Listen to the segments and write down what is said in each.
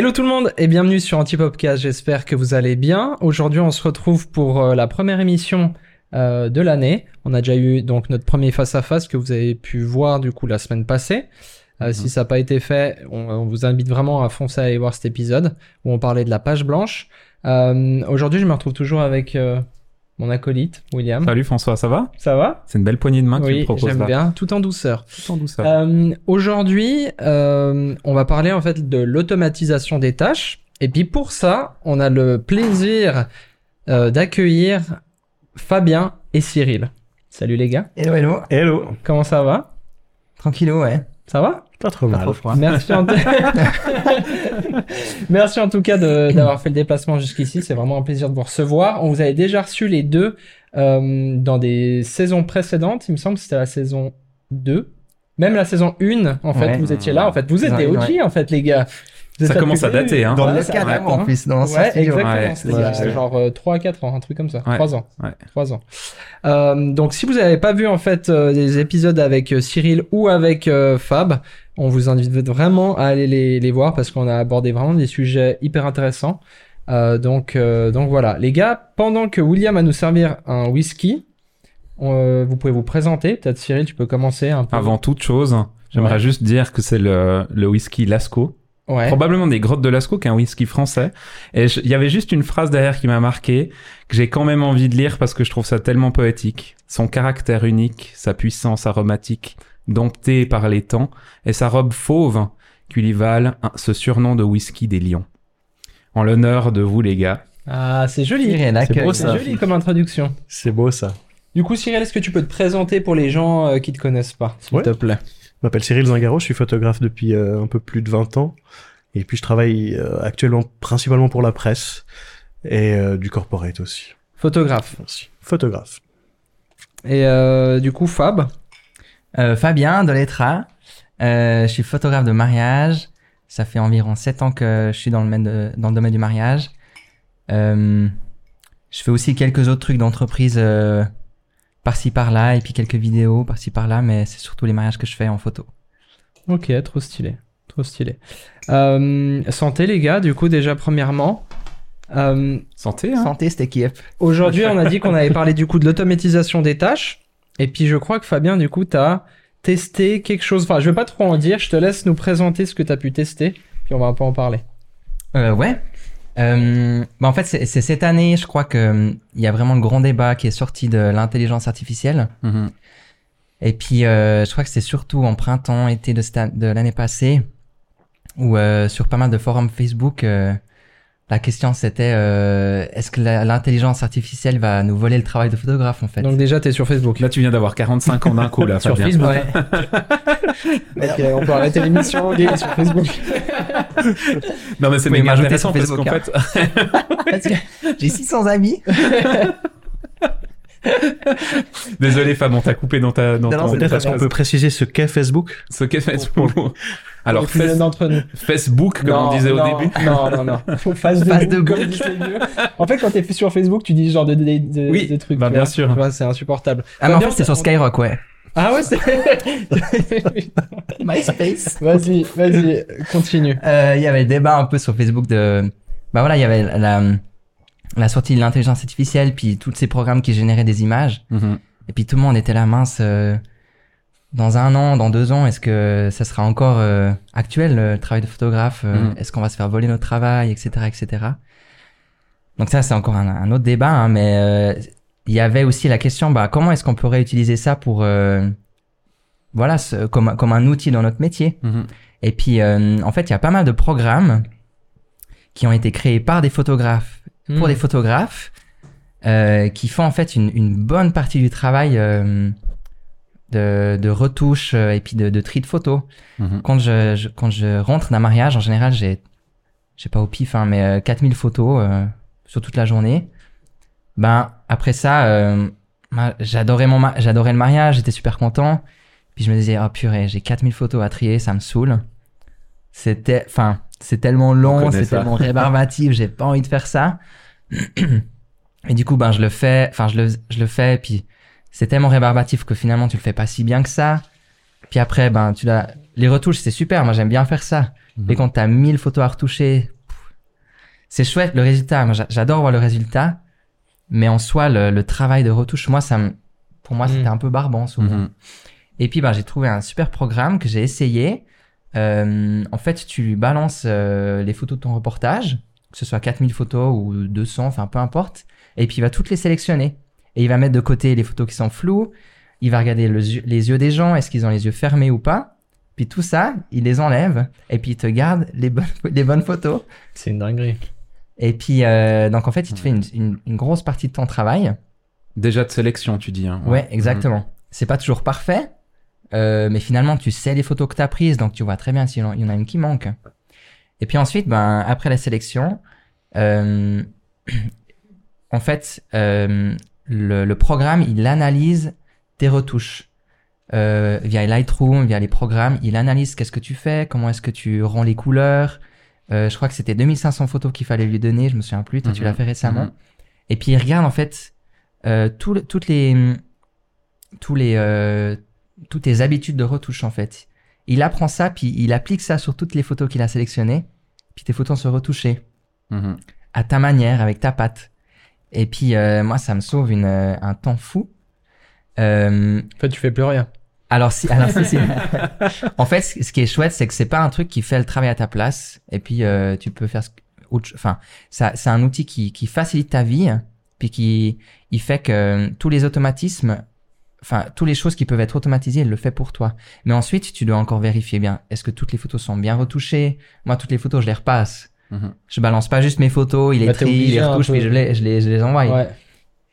Hello tout le monde et bienvenue sur Antipopcast, j'espère que vous allez bien. Aujourd'hui on se retrouve pour euh, la première émission euh, de l'année. On a déjà eu donc notre premier face-à-face que vous avez pu voir du coup la semaine passée. Euh, Mhm. Si ça n'a pas été fait, on, on vous invite vraiment à foncer à aller voir cet épisode où on parlait de la page blanche. Aujourd'hui je me retrouve toujours avec mon acolyte William. Salut François, ça va Ça va C'est une belle poignée de main que tu me Oui, proposes j'aime là. bien, tout en douceur. Tout en douceur. Euh, Aujourd'hui, euh, on va parler en fait de l'automatisation des tâches. Et puis pour ça, on a le plaisir euh, d'accueillir Fabien et Cyril. Salut les gars, Hello, hello. Hello. comment ça va? Tranquillo, ouais. Ça va? Pas trop Pas mal. trop froid. Merci en, Merci en tout cas de- d'avoir fait le déplacement jusqu'ici. C'est vraiment un plaisir de vous recevoir. On vous avait déjà reçu les deux euh, dans des saisons précédentes. Il me semble que c'était la saison 2. Même la saison 1, en fait, Ouais. vous étiez là. En fait, vous étiez OG, en fait, les gars. Ça commence à dater, hein. Dans Ouais, le ça- cadre, ouais, en plus, dans l'ancien Ouais, studio. exactement. Ouais. genre 3 à 4 ans, un truc comme ça. Ouais. 3 ans. Ouais. 3 ans. Euh, donc, si vous n'avez pas vu, en fait, euh, des épisodes avec euh, Cyril ou avec euh, Fab, on vous invite vraiment à aller les, les voir parce qu'on a abordé vraiment des sujets hyper intéressants. Euh, donc, euh, donc voilà. Les gars, pendant que William va nous servir un whisky, euh, vous pouvez vous présenter. Peut-être Cyril, tu peux commencer un peu. Avant toute chose, j'aimerais Ouais. juste dire que c'est le, le whisky Lascaux. Ouais. Probablement des grottes de Lascaux, qui est un whisky français. Et il y avait juste une phrase derrière qui m'a marqué, que j'ai quand même envie de lire parce que je trouve ça tellement poétique. Son caractère unique, sa puissance aromatique, domptée par les temps, et sa robe fauve qui lui valent un- ce surnom de whisky des lions. En l'honneur de vous les gars, Ah, c'est joli. Cyril, accueil. beau, C'est ça. joli comme introduction. C'est beau ça. Du coup, Cyril, est-ce que tu peux te présenter pour les gens euh, qui te connaissent pas, s'il Ouais. te plaît? Je m'appelle Cyril Zingaro, je suis photographe depuis euh, un peu plus de 20 ans. Et puis je travaille euh, actuellement principalement pour la presse et euh, du corporate aussi. Photographe. Merci. Photographe. Et euh, du coup, Fab? Euh, Fabien de l'ETRA. Euh, je suis photographe de mariage. Ça fait environ 7 ans que je suis dans le domaine, de- dans le domaine du mariage. Euh, je fais aussi quelques autres trucs d'entreprise euh, par-ci par-là et puis quelques vidéos par-ci par-là, mais c'est surtout les mariages que je fais en photo. Ok, trop stylé. Trop stylé. Euh, santé, les gars, du coup, déjà, premièrement. Euh, santé, hein Santé, cette équipe. Aujourd'hui, on a dit qu'on avait parlé du coup de l'automatisation des tâches. Et puis, je crois que Fabien, du coup, t'as testé quelque chose. Enfin, je vais pas trop en dire. Je te laisse nous présenter ce que t'as pu tester. Puis, on va un peu en parler. Euh, ouais. Euh, bah en fait, c'est cette année, je crois que euh, il y a vraiment le grand débat qui est sorti de l'intelligence artificielle. Mhm. Et puis, euh, je crois que c'est surtout en printemps, été de, de l'année passée, où euh, sur pas mal de forums Facebook, euh, la question c'était euh, est-ce que l'intelligence artificielle va nous voler le travail de photographe en fait? Donc, déjà, t'es sur Facebook. Là, tu viens d'avoir 45 ans d'un coup, là, Sur Fabien. Facebook. Ouais. Ok, on peut arrêter l'émission sur Facebook. Non, mais c'est méga m'ajouter intéressant sur parce qu'en Facebook, fait, Parce que J'ai 600 amis. désolé Fab, on t'a coupé dans ta, dans Non, ton- Peut-être qu'on peut préciser ce qu'est Facebook Ce qu'est Facebook. Alors, Face- nous. Facebook, comme Non, on disait au début. Non, non, non. Faut face de Face de comme les vieux. En fait, quand t'es sur Facebook, tu dis ce genre de, de, de- Oui, de trucs. bah, bien vois. sûr. Tu vois, c'est insupportable. Ah, mais en fait, c'est sur on- Skyrock, ouais. Ah ouais, c'est. MySpace. vas-y, vas-y, continue. Euh, il y avait le débat un peu sur Facebook de bah voilà il y avait la la sortie de l'intelligence artificielle puis tous ces programmes qui généraient des images Mhm. et puis tout le monde était là mince euh, dans un an dans deux ans est-ce que ça sera encore euh, actuel le travail de photographe euh, Mhm. est-ce qu'on va se faire voler notre travail etc etc donc ça c'est encore un, un autre débat hein, mais il y avait aussi la question bah comment est-ce qu'on pourrait utiliser ça pour voilà ce- comme comme un outil dans notre métier Mhm. et puis, en fait, il y a pas mal de programmes qui ont été créés par des photographes pour Hmm. des photographes euh, qui font en fait une, une bonne partie du travail euh, de, de retouche euh, et puis de, de tri de photos. Mhm. Quand je, je- quand je rentre d'un mariage, en général, j'ai, je sais pas au pif, hein, mais euh, 4000 photos euh, sur toute la journée. Ben après ça, euh, ma- j'adorais mon, ma- j'adorais le mariage, j'étais super content. Puis je me disais, oh purée, j'ai 4000 photos à trier, ça me saoule. C'était, enfin, c'est tellement On long, c'est tellement rébarbatif, j'ai pas envie de faire ça. Et du coup, ben, je le fais, enfin, je le, je le fais, puis c'est tellement rébarbatif que finalement, tu le fais pas si bien que ça. Puis après, ben, tu dois les retouches, c'est super. Moi, j'aime bien faire ça. Mhm. Mais quand t'as 1000 photos à retoucher, c'est chouette le résultat. Moi, j'a- j'adore voir le résultat. Mais en soi, le, le travail de retouche, moi, ça me, pour moi, Mm. c'était un peu barbant souvent. Mhm. Et puis, ben, j'ai trouvé un super programme que j'ai essayé. Euh, en fait, tu lui balances euh, les photos de ton reportage, que ce soit 4000 photos ou 200, enfin peu importe. Et puis, il va toutes les sélectionner. Et il va mettre de côté les photos qui sont floues. Il va regarder le les yeux des gens, est-ce qu'ils ont les yeux fermés ou pas. Puis tout ça, il les enlève. Et puis, il te garde les bonnes, les bonnes photos. C'est une dinguerie. Et puis, euh, donc en fait, il te fait une, une- une grosse partie de ton travail. Déjà de sélection, tu dis. Hein. Ouais, exactement. C'est pas toujours parfait, euh, mais finalement, tu sais les photos que tu as prises, donc tu vois très bien s'il y en- a une qui manque. Et puis ensuite, ben, après la sélection, euh, en fait, euh, le, le programme, il analyse tes retouches. Euh, via Lightroom, via les programmes, il analyse qu'est-ce que tu fais, comment est-ce que tu rends les couleurs. Euh, je crois que c'était 2500 photos qu'il fallait lui donner, je me souviens plus, toi tu Mhm. l'as fait récemment. Mhm. Et puis il regarde en fait euh, tout toutes les tous les euh, toutes tes habitudes de retouche en fait. Il apprend ça puis il applique ça sur toutes les photos qu'il a sélectionnées. Puis tes photos sont retouchées Mhm. à ta manière avec ta patte. Et puis euh, moi ça me sauve une, euh, un temps fou. Euh, En fait, tu fais plus rien. alors si, alors si, si. en fait, ce qui est chouette, c'est que c'est pas un truc qui fait le travail à ta place. Et puis euh, tu peux faire, ce autre enfin, ça, c'est un outil qui, qui facilite ta vie, puis qui, il fait que euh, tous les automatismes, enfin, toutes les choses qui peuvent être automatisées, il le fait pour toi. Mais ensuite, tu dois encore vérifier bien. Est-ce que toutes les photos sont bien retouchées? Moi, toutes les photos, je les repasse. Mhm. Je balance pas juste mes photos, il Bah, est t'es tri, il obligé les retouche, puis je les, je les, je les envoie. Ouais.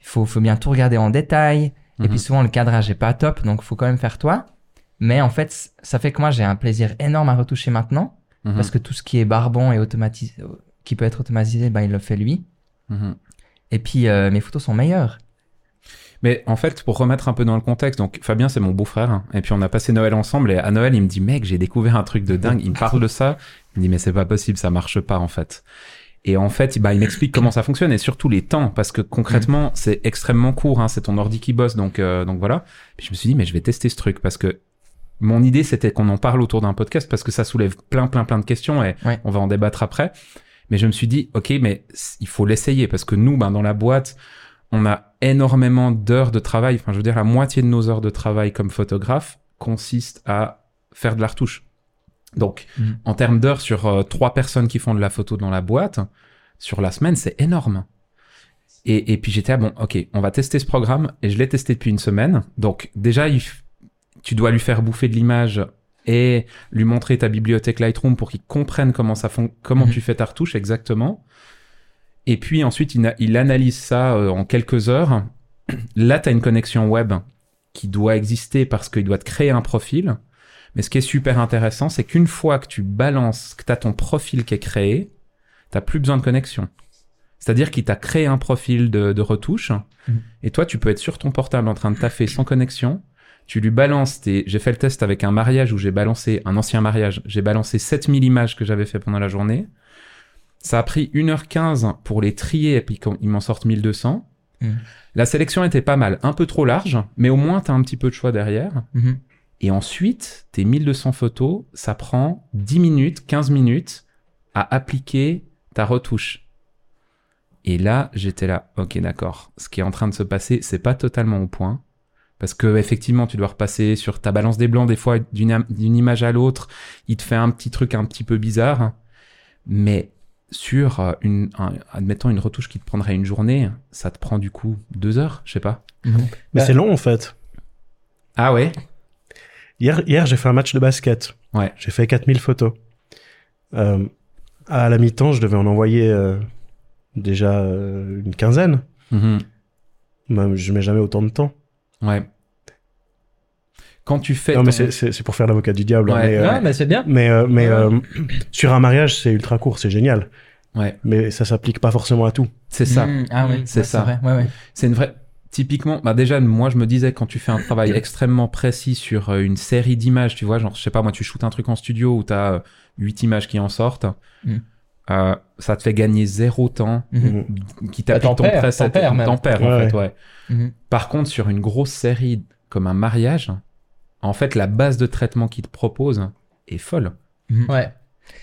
Il faut, faut bien tout regarder en détail. Et Mhm. puis souvent, le cadrage est pas top, donc faut quand même faire toi. Mais en fait, ça fait que moi, j'ai un plaisir énorme à retoucher maintenant. Mhm. Parce que tout ce qui est barbant et automatisé, qui peut être automatisé, bah, il le fait lui. Mhm. Et puis, euh, mes photos sont meilleures. Mais en fait, pour remettre un peu dans le contexte, donc Fabien, c'est mon beau-frère, hein, et puis on a passé Noël ensemble, et à Noël, il me dit, mec, j'ai découvert un truc de dingue, il me parle de ça, il me dit, mais c'est pas possible, ça marche pas, en fait. Et en fait, il- bah, il m'explique comment ça fonctionne, et surtout les temps, parce que concrètement, c'est extrêmement court, hein, c'est ton ordi qui bosse, donc, euh, donc voilà. Puis je me suis dit, mais je vais tester ce truc, parce que mon idée, c'était qu'on en parle autour d'un podcast, parce que ça soulève plein, plein, plein de questions, et Ouais. on va en débattre après. Mais je me suis dit, ok, mais il faut l'essayer, parce que nous, ben, dans la boîte, on a énormément d'heures de travail. Enfin, je veux dire, la moitié de nos heures de travail comme photographe consiste à faire de la retouche. Donc, Mhm. en termes d'heures sur euh, trois personnes qui font de la photo dans la boîte, sur la semaine, c'est énorme. Et, et puis j'étais, ah bon, ok, on va tester ce programme, et je l'ai testé depuis une semaine. Donc, déjà, il tu dois lui faire bouffer de l'image et lui montrer ta bibliothèque Lightroom pour qu'il comprenne comment ça fon- comment Mhm. tu fais ta retouche exactement. Et puis ensuite, il, analyse ça euh, en quelques heures. Là, tu as une connexion web qui doit exister parce qu'il doit te créer un profil. Mais ce qui est super intéressant, c'est qu'une fois que tu balances, que tu as ton profil qui est créé, tu plus besoin de connexion. C'est-à-dire qu'il t'a créé un profil de, de retouche. Mhm. Et toi, tu peux être sur ton portable en train de taffer sans connexion. Tu lui balances tes... J'ai fait le test avec un mariage où j'ai balancé un ancien mariage. J'ai balancé 7000 images que j'avais fait pendant la journée. Ça a pris 1h15 pour les trier et puis quand ils m'en sortent 1200. Mhm. La sélection était pas mal, un peu trop large, mais au moins t'as un petit peu de choix derrière. Mhm. Et ensuite, tes 1200 photos, ça prend 10 minutes, 15 minutes à appliquer ta retouche. Et là, j'étais là, ok, d'accord. Ce qui est en train de se passer, c'est pas totalement au point. Parce que effectivement, tu dois repasser sur ta balance des blancs, des fois d'une image à l'autre, il te fait un petit truc un petit peu bizarre. Mais sur euh, une, un- admettons une retouche qui te prendrait une journée, ça te prend du coup deux heures, je sais pas. Mhm. Mais Bah- c'est long en fait. Ah ouais? Hier, hier j'ai fait un match de basket. Ouais. J'ai fait 4000 photos. Euh, à la mi-temps, je devais en envoyer euh, déjà euh, une quinzaine. Même, je mets jamais autant de temps. Ouais. Quand tu fais Non, mais ton- c'est- pour faire l'avocat du diable. Ouais. mais, euh, Ouais, mais c'est bien. mais, euh, mais euh, sur un mariage, c'est ultra court, c'est génial. Ouais, Mais ça s'applique pas forcément à tout. c'est ça. Mhm. Ah oui, C'est ça. vrai. Ouais, ouais. C'est une vraie. Typiquement, bah déjà, moi, je me disais, quand tu fais un travail extrêmement précis sur une série d'images, tu vois, genre, je sais pas, moi, tu shootes un truc en studio où t'as euh, huit images qui en sortent, Mm. euh, ça te fait gagner zéro temps, Mhm. Mhm. qui t'applique Bah, ton preset, t'en perds en Ouais, fait, ouais. Mhm. Par contre, sur une grosse série comme un mariage, en fait, la base de traitement qu'ils te proposent, est folle. Mhm. Ouais.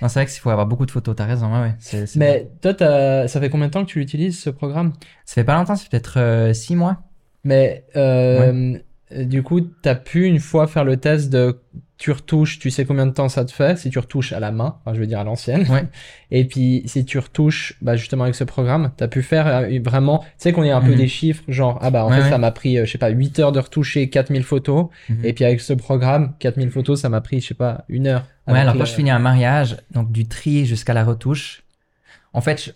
C'est vrai qu'il faut avoir beaucoup de photos, t'as raison. Ouais, ouais. Mais toi, t'as- ça fait combien de temps que tu l'utilises ce programme? Ça fait pas longtemps, c'est peut-être 6 mois. Mais euh, du coup, t'as pu une fois faire le test de tu retouches, tu sais combien de temps ça te fait si tu retouches à la main, enfin je veux dire à l'ancienne. Ouais. Et puis si tu retouches, bah justement avec ce programme, t'as pu faire euh, vraiment, tu sais qu'on ait un peu Mhm. des chiffres, genre ah bah en Ouais, fait ouais. ça m'a pris, euh, je sais pas, 8 heures de retoucher 4000 photos. Mhm. Et puis avec ce programme, 4000 photos, ça m'a pris, je sais pas, une heure. Ouais, alors quand je finis un mariage, donc du tri jusqu'à la retouche, en fait, je-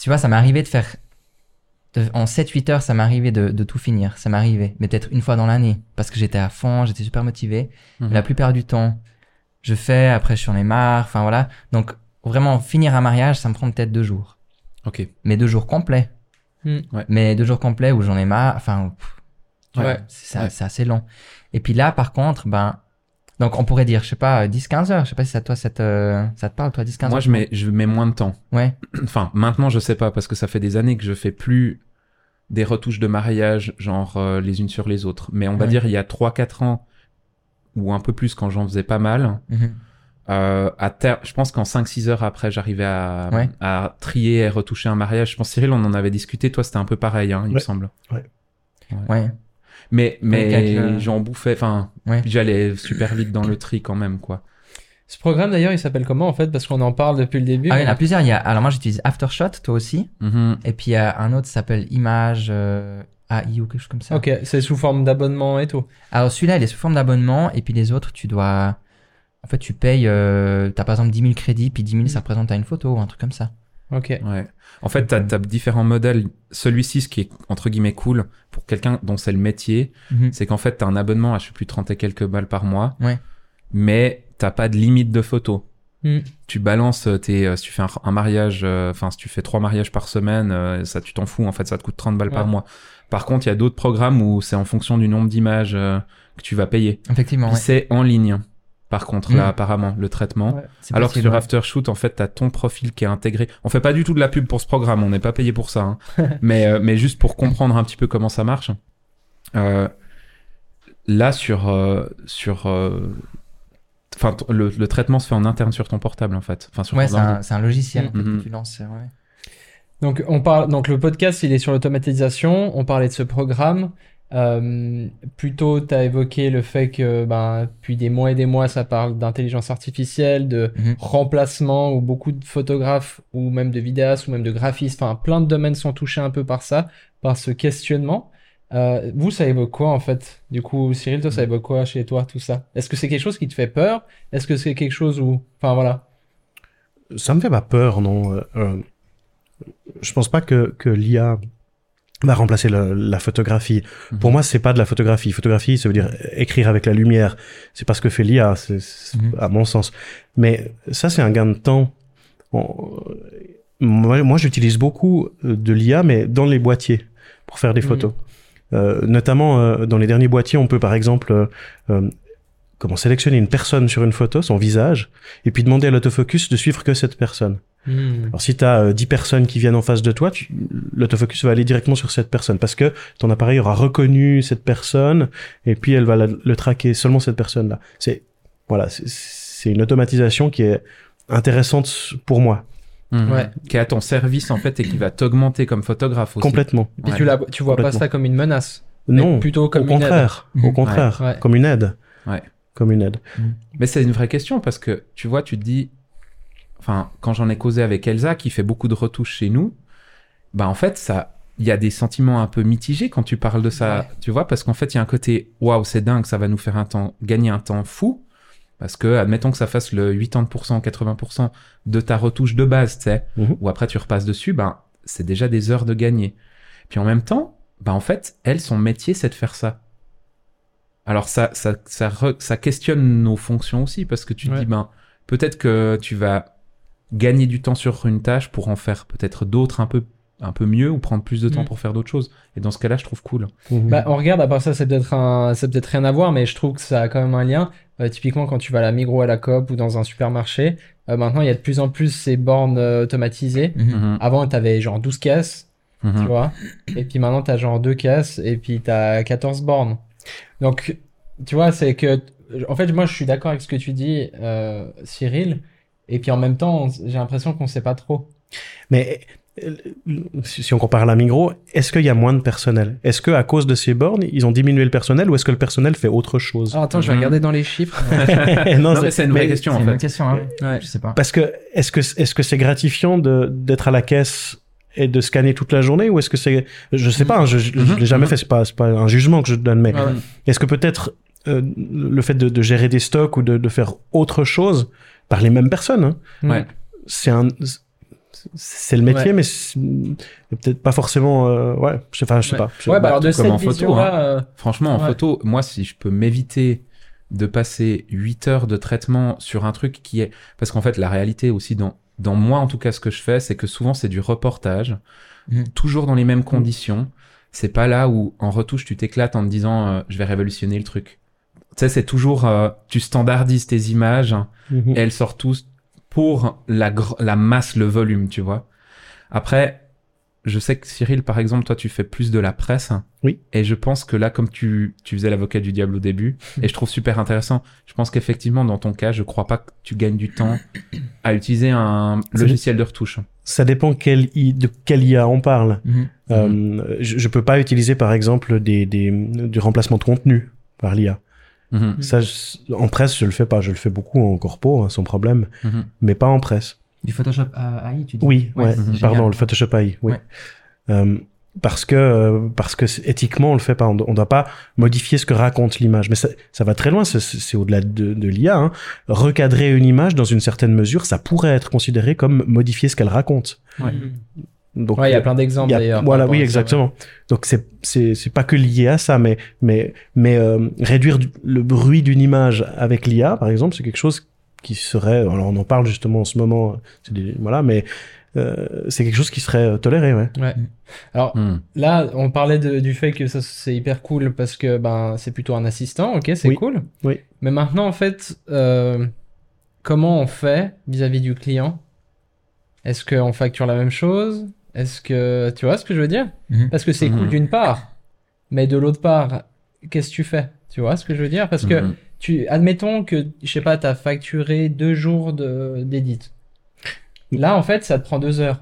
tu vois, ça m'est arrivé de faire. De- en 7-8 heures, ça arrivé de, de tout finir. Ça arrivé. Mais peut-être une fois dans l'année. Parce que j'étais à fond, j'étais super motivé. Mhm. La plupart du temps, je fais, après j'en ai marre, enfin voilà. Donc vraiment, finir un mariage, ça me prend peut-être deux jours. Ok. Mais deux jours complets. Hmm. Ouais. Mais deux jours complets où j'en ai marre, enfin, pff, tu Ouais. vois, c'est Ouais. c'est assez long. Et puis là, par contre, ben, donc on pourrait dire, je sais pas, 10-15 heures. Je sais pas si ça, toi, ça te, ça te parle, toi, 10-15 heures. Moi, je mets, je mets moins de temps. Ouais. Enfin, maintenant, je sais pas, parce que ça fait des années que je fais plus des retouches de mariage, genre euh, les unes sur les autres. Mais on va Ouais. dire, il y a 3-4 ans, ou un peu plus quand j'en faisais pas mal, Mhm. euh, à ter- je pense qu'en 5-6 heures après, j'arrivais à, Ouais. à trier et retoucher un mariage. Je pense, Cyril, on en avait discuté. Toi, c'était un peu pareil, hein, il me Ouais. semble. Ouais. Mais, mais le- j'en bouffais, enfin, Ouais. j'allais super vite dans le tri quand même, quoi. Ce programme d'ailleurs, il s'appelle comment en fait? Parce qu'on en parle depuis le début. Ah, il y en a plusieurs. Il y a, alors moi, j'utilise Aftershot, toi aussi. Mhm. Et puis il y a un autre qui s'appelle Image euh, AI ou quelque chose comme ça. Ok, c'est sous forme d'abonnement et tout. Alors celui-là, il est sous forme d'abonnement. Et puis les autres, tu dois. En fait, tu payes. Euh... T'as par exemple 10 000 crédits, puis 10 000, ça représente à une photo ou un truc comme ça. Ok. Ouais. En fait, t'as as différents modèles. Celui-ci, ce qui est entre guillemets cool pour quelqu'un dont c'est le métier, Mhm. c'est qu'en fait, t'as un abonnement à je sais plus 30 et quelques balles par mois. Ouais. Mais t'as pas de limite de photos. Hmm. Tu balances tes, euh, si tu fais un, un mariage, euh, enfin, si tu fais trois mariages par semaine, euh, ça, tu t'en fous. En fait, ça te coûte 30 balles par mois. Par contre, il y a d'autres programmes où c'est en fonction du nombre d'images euh, que tu vas payer. Effectivement. Ouais. c'est en ligne. Par contre, Mm. là, apparemment, le traitement. Ouais. Alors que sur. Aftershoot, en fait, t'as ton profil qui est intégré. On fait pas du tout de la pub pour ce programme, on n'est pas payé pour ça. hein. mais, euh, mais juste pour comprendre un petit peu comment ça marche. Euh, là, sur, euh, sur, euh, enfin, le, le traitement se fait en interne sur ton portable, en fait. Enfin, sur Ouais, c'est un, logiciel Mhm. que tu lances. ouais. Donc on parle, donc le podcast il est sur l'automatisation. On parlait de ce programme. Euh, plutôt, tu as évoqué le fait que ben, depuis des mois et des mois, ça parle d'intelligence artificielle, de Mhm. remplacement, où beaucoup de photographes ou même de vidéastes ou même de graphistes, enfin plein de domaines sont touchés un peu par ça, par ce questionnement. Euh, vous, ça évoque quoi en fait? Du coup, Cyril, toi, ça évoque quoi chez toi tout ça? Est-ce que c'est quelque chose qui te fait peur? Est-ce que c'est quelque chose où, enfin voilà. Ça me fait pas peur, non. Euh, euh, je pense pas que, que l'IA va remplacer la photographie. Mhm. Pour moi, c'est pas de la photographie. Photographie, ça veut dire écrire avec la lumière. C'est pas ce que fait l'IA, c'est, Mhm. à mon sens. Mais ça, c'est un gain de temps. On- moi, moi, j'utilise beaucoup euh, de l'IA, mais dans les boîtiers pour faire des Mhm. photos. Euh, notamment euh, dans les derniers boîtiers, on peut par exemple euh, euh, comment sélectionner une personne sur une photo, son visage, et puis demander à l'autofocus de suivre que cette personne. Hmm. Alors si tu as 10 personnes qui viennent en face de toi, tu- l'autofocus va aller directement sur cette personne parce que ton appareil aura reconnu cette personne et puis elle va la- le traquer seulement cette personne-là. C'est voilà, c'est- c'est une automatisation qui est intéressante pour moi Mhm. Ouais. Qui est à ton service, en fait, et qui va t'augmenter comme photographe aussi. complètement. Puis Ouais. tu, la, tu vois pas ça comme une menace, Non, plutôt au comme une aide. contraire, au contraire, Ouais, ouais. comme une aide. Ouais. Comme une aide. Mais c'est une vraie question parce que tu vois, tu te dis, enfin, quand j'en ai causé avec Elsa qui fait beaucoup de retouches chez nous, bah en fait, ça, il y a des sentiments un peu mitigés quand tu parles de ça, Ouais. tu vois, parce qu'en fait, il y a un côté, waouh, c'est dingue, ça va nous faire un temps, gagner un temps fou. Parce que, admettons que ça fasse le 80%, 80% de ta retouche de base, tu sais, Mhm. ou après tu repasses dessus, ben, c'est déjà des heures de gagner. Puis en même temps, ben, en fait, elle, son métier, c'est de faire ça. Alors ça, ça, ça, re- ça questionne nos fonctions aussi, parce que tu te Ouais. dis, ben, peut-être que tu vas gagner du temps sur une tâche pour en faire peut-être d'autres un peu, un peu mieux, ou prendre plus de temps Mm. pour faire d'autres choses. Et dans ce cas-là, je trouve cool. Mhm. Bah, on regarde, à part ça, c'est peut-être un, c'est peut-être rien à voir, mais je trouve que ça a quand même un lien. Euh, typiquement, quand tu vas à la Migros, à la Coop ou dans un supermarché, euh, maintenant, il y a de plus en plus ces bornes euh, automatisées. Mhm. Mhm. Avant, t'avais genre 12 caisses, tu vois. Et puis maintenant, t'as genre deux caisses et puis t'as 14 bornes. Donc, tu vois, c'est que en fait, moi, je suis d'accord avec ce que tu dis, euh, Cyril. Et puis en même temps, j'ai l'impression qu'on sait pas trop. Mais si on compare à la Migros, est-ce qu'il y a moins de personnel? Est-ce que à cause de ces bornes, ils ont diminué le personnel ou est-ce que le personnel fait autre chose? Alors, attends, je vais Mhm. regarder dans les chiffres. Non, c'est une vraie mais- question C'est en une bonne fait. question, hein. Ouais. Je sais pas. Parce que est-ce que est-ce que c'est gratifiant de d'être à la caisse et de scanner toute la journée ou est-ce que c'est je sais pas hein, je, je, je Mhm, l'ai jamais mhm. fait c'est pas c'est pas un jugement que je donne mais ouais. est-ce que peut-être euh, le fait de, de gérer des stocks ou de, de faire autre chose par les mêmes personnes hein, Ouais. c'est un c'est le métier Ouais. mais peut-être pas forcément euh, ouais je sais enfin je sais Ouais. pas Je sais Ouais, pas. bah alors de comme cette en photo, vision-là, euh, Franchement, en Ouais. photo, moi, si je peux m'éviter de passer 8 heures de traitement sur un truc qui est... Parce qu'en fait, la réalité aussi, dans, dans moi, en tout cas, ce que je fais, c'est que souvent, c'est du reportage, Mhm. toujours dans les mêmes conditions. C'est pas là où, en retouche, tu t'éclates en te disant, euh, je vais révolutionner le truc. Tu sais, c'est toujours, euh, tu standardises tes images, Mhm. et elles sortent tous pour la, la masse, le volume, tu vois. Après, je sais que Cyril, par exemple, toi, tu fais plus de la presse. Oui. Et je pense que là, comme tu, tu faisais l'avocat du diable au début, et je trouve super intéressant, je pense qu'effectivement, dans ton cas, je crois pas que tu gagnes du temps à utiliser un logiciel de retouche. ça dépend quel I- de quel IA on parle Mhm. Euh, je, je peux pas utiliser par exemple des, des du remplacement de contenu par l'IA Mhm, Ça, je- en presse, je le fais pas. Je le fais beaucoup en corpo, hein, sans problème, mhm. mais pas en presse. Du Photoshop à AI, tu dis Oui, ouais. mhm. Pardon, le Photoshop AI, oui. Ouais. Euh, parce que euh, parce que éthiquement on le fait pas. On, do- on doit pas modifier ce que raconte l'image. Mais ça, ça va très loin. c'est- au-delà de, de l'IA. Hein. Recadrer une image dans une certaine mesure, ça pourrait être considéré comme modifier ce qu'elle raconte. Donc Ouais, il y a euh, plein d'exemples d'ailleurs. Voilà, oui, à ça, ouais. exactement. Donc c'est c'est c'est pas que lié à ça, mais mais mais euh, réduire du- le bruit d'une image avec l'IA, par exemple, c'est quelque chose qui serait. Alors on en parle justement en ce moment. c'est des- voilà, mais euh, c'est quelque chose qui serait toléré, ouais. Ouais. Alors Mhm. là, on parlait de- du fait que ça c'est hyper cool parce que ben c'est plutôt un assistant, ok, c'est Oui. cool. Oui. Mais maintenant en fait, euh, comment on fait vis-à-vis du client? Est-ce qu'on facture la même chose? Est-ce que tu vois ce que je veux dire? Mhm. Parce que c'est Mhm. cool d'une part, mais de l'autre part, qu'est-ce que tu fais? Tu vois ce que je veux dire? Parce que Mhm. tu admettons que je sais pas, t'as facturé deux jours de d'édit. Là en fait, ça te prend deux heures.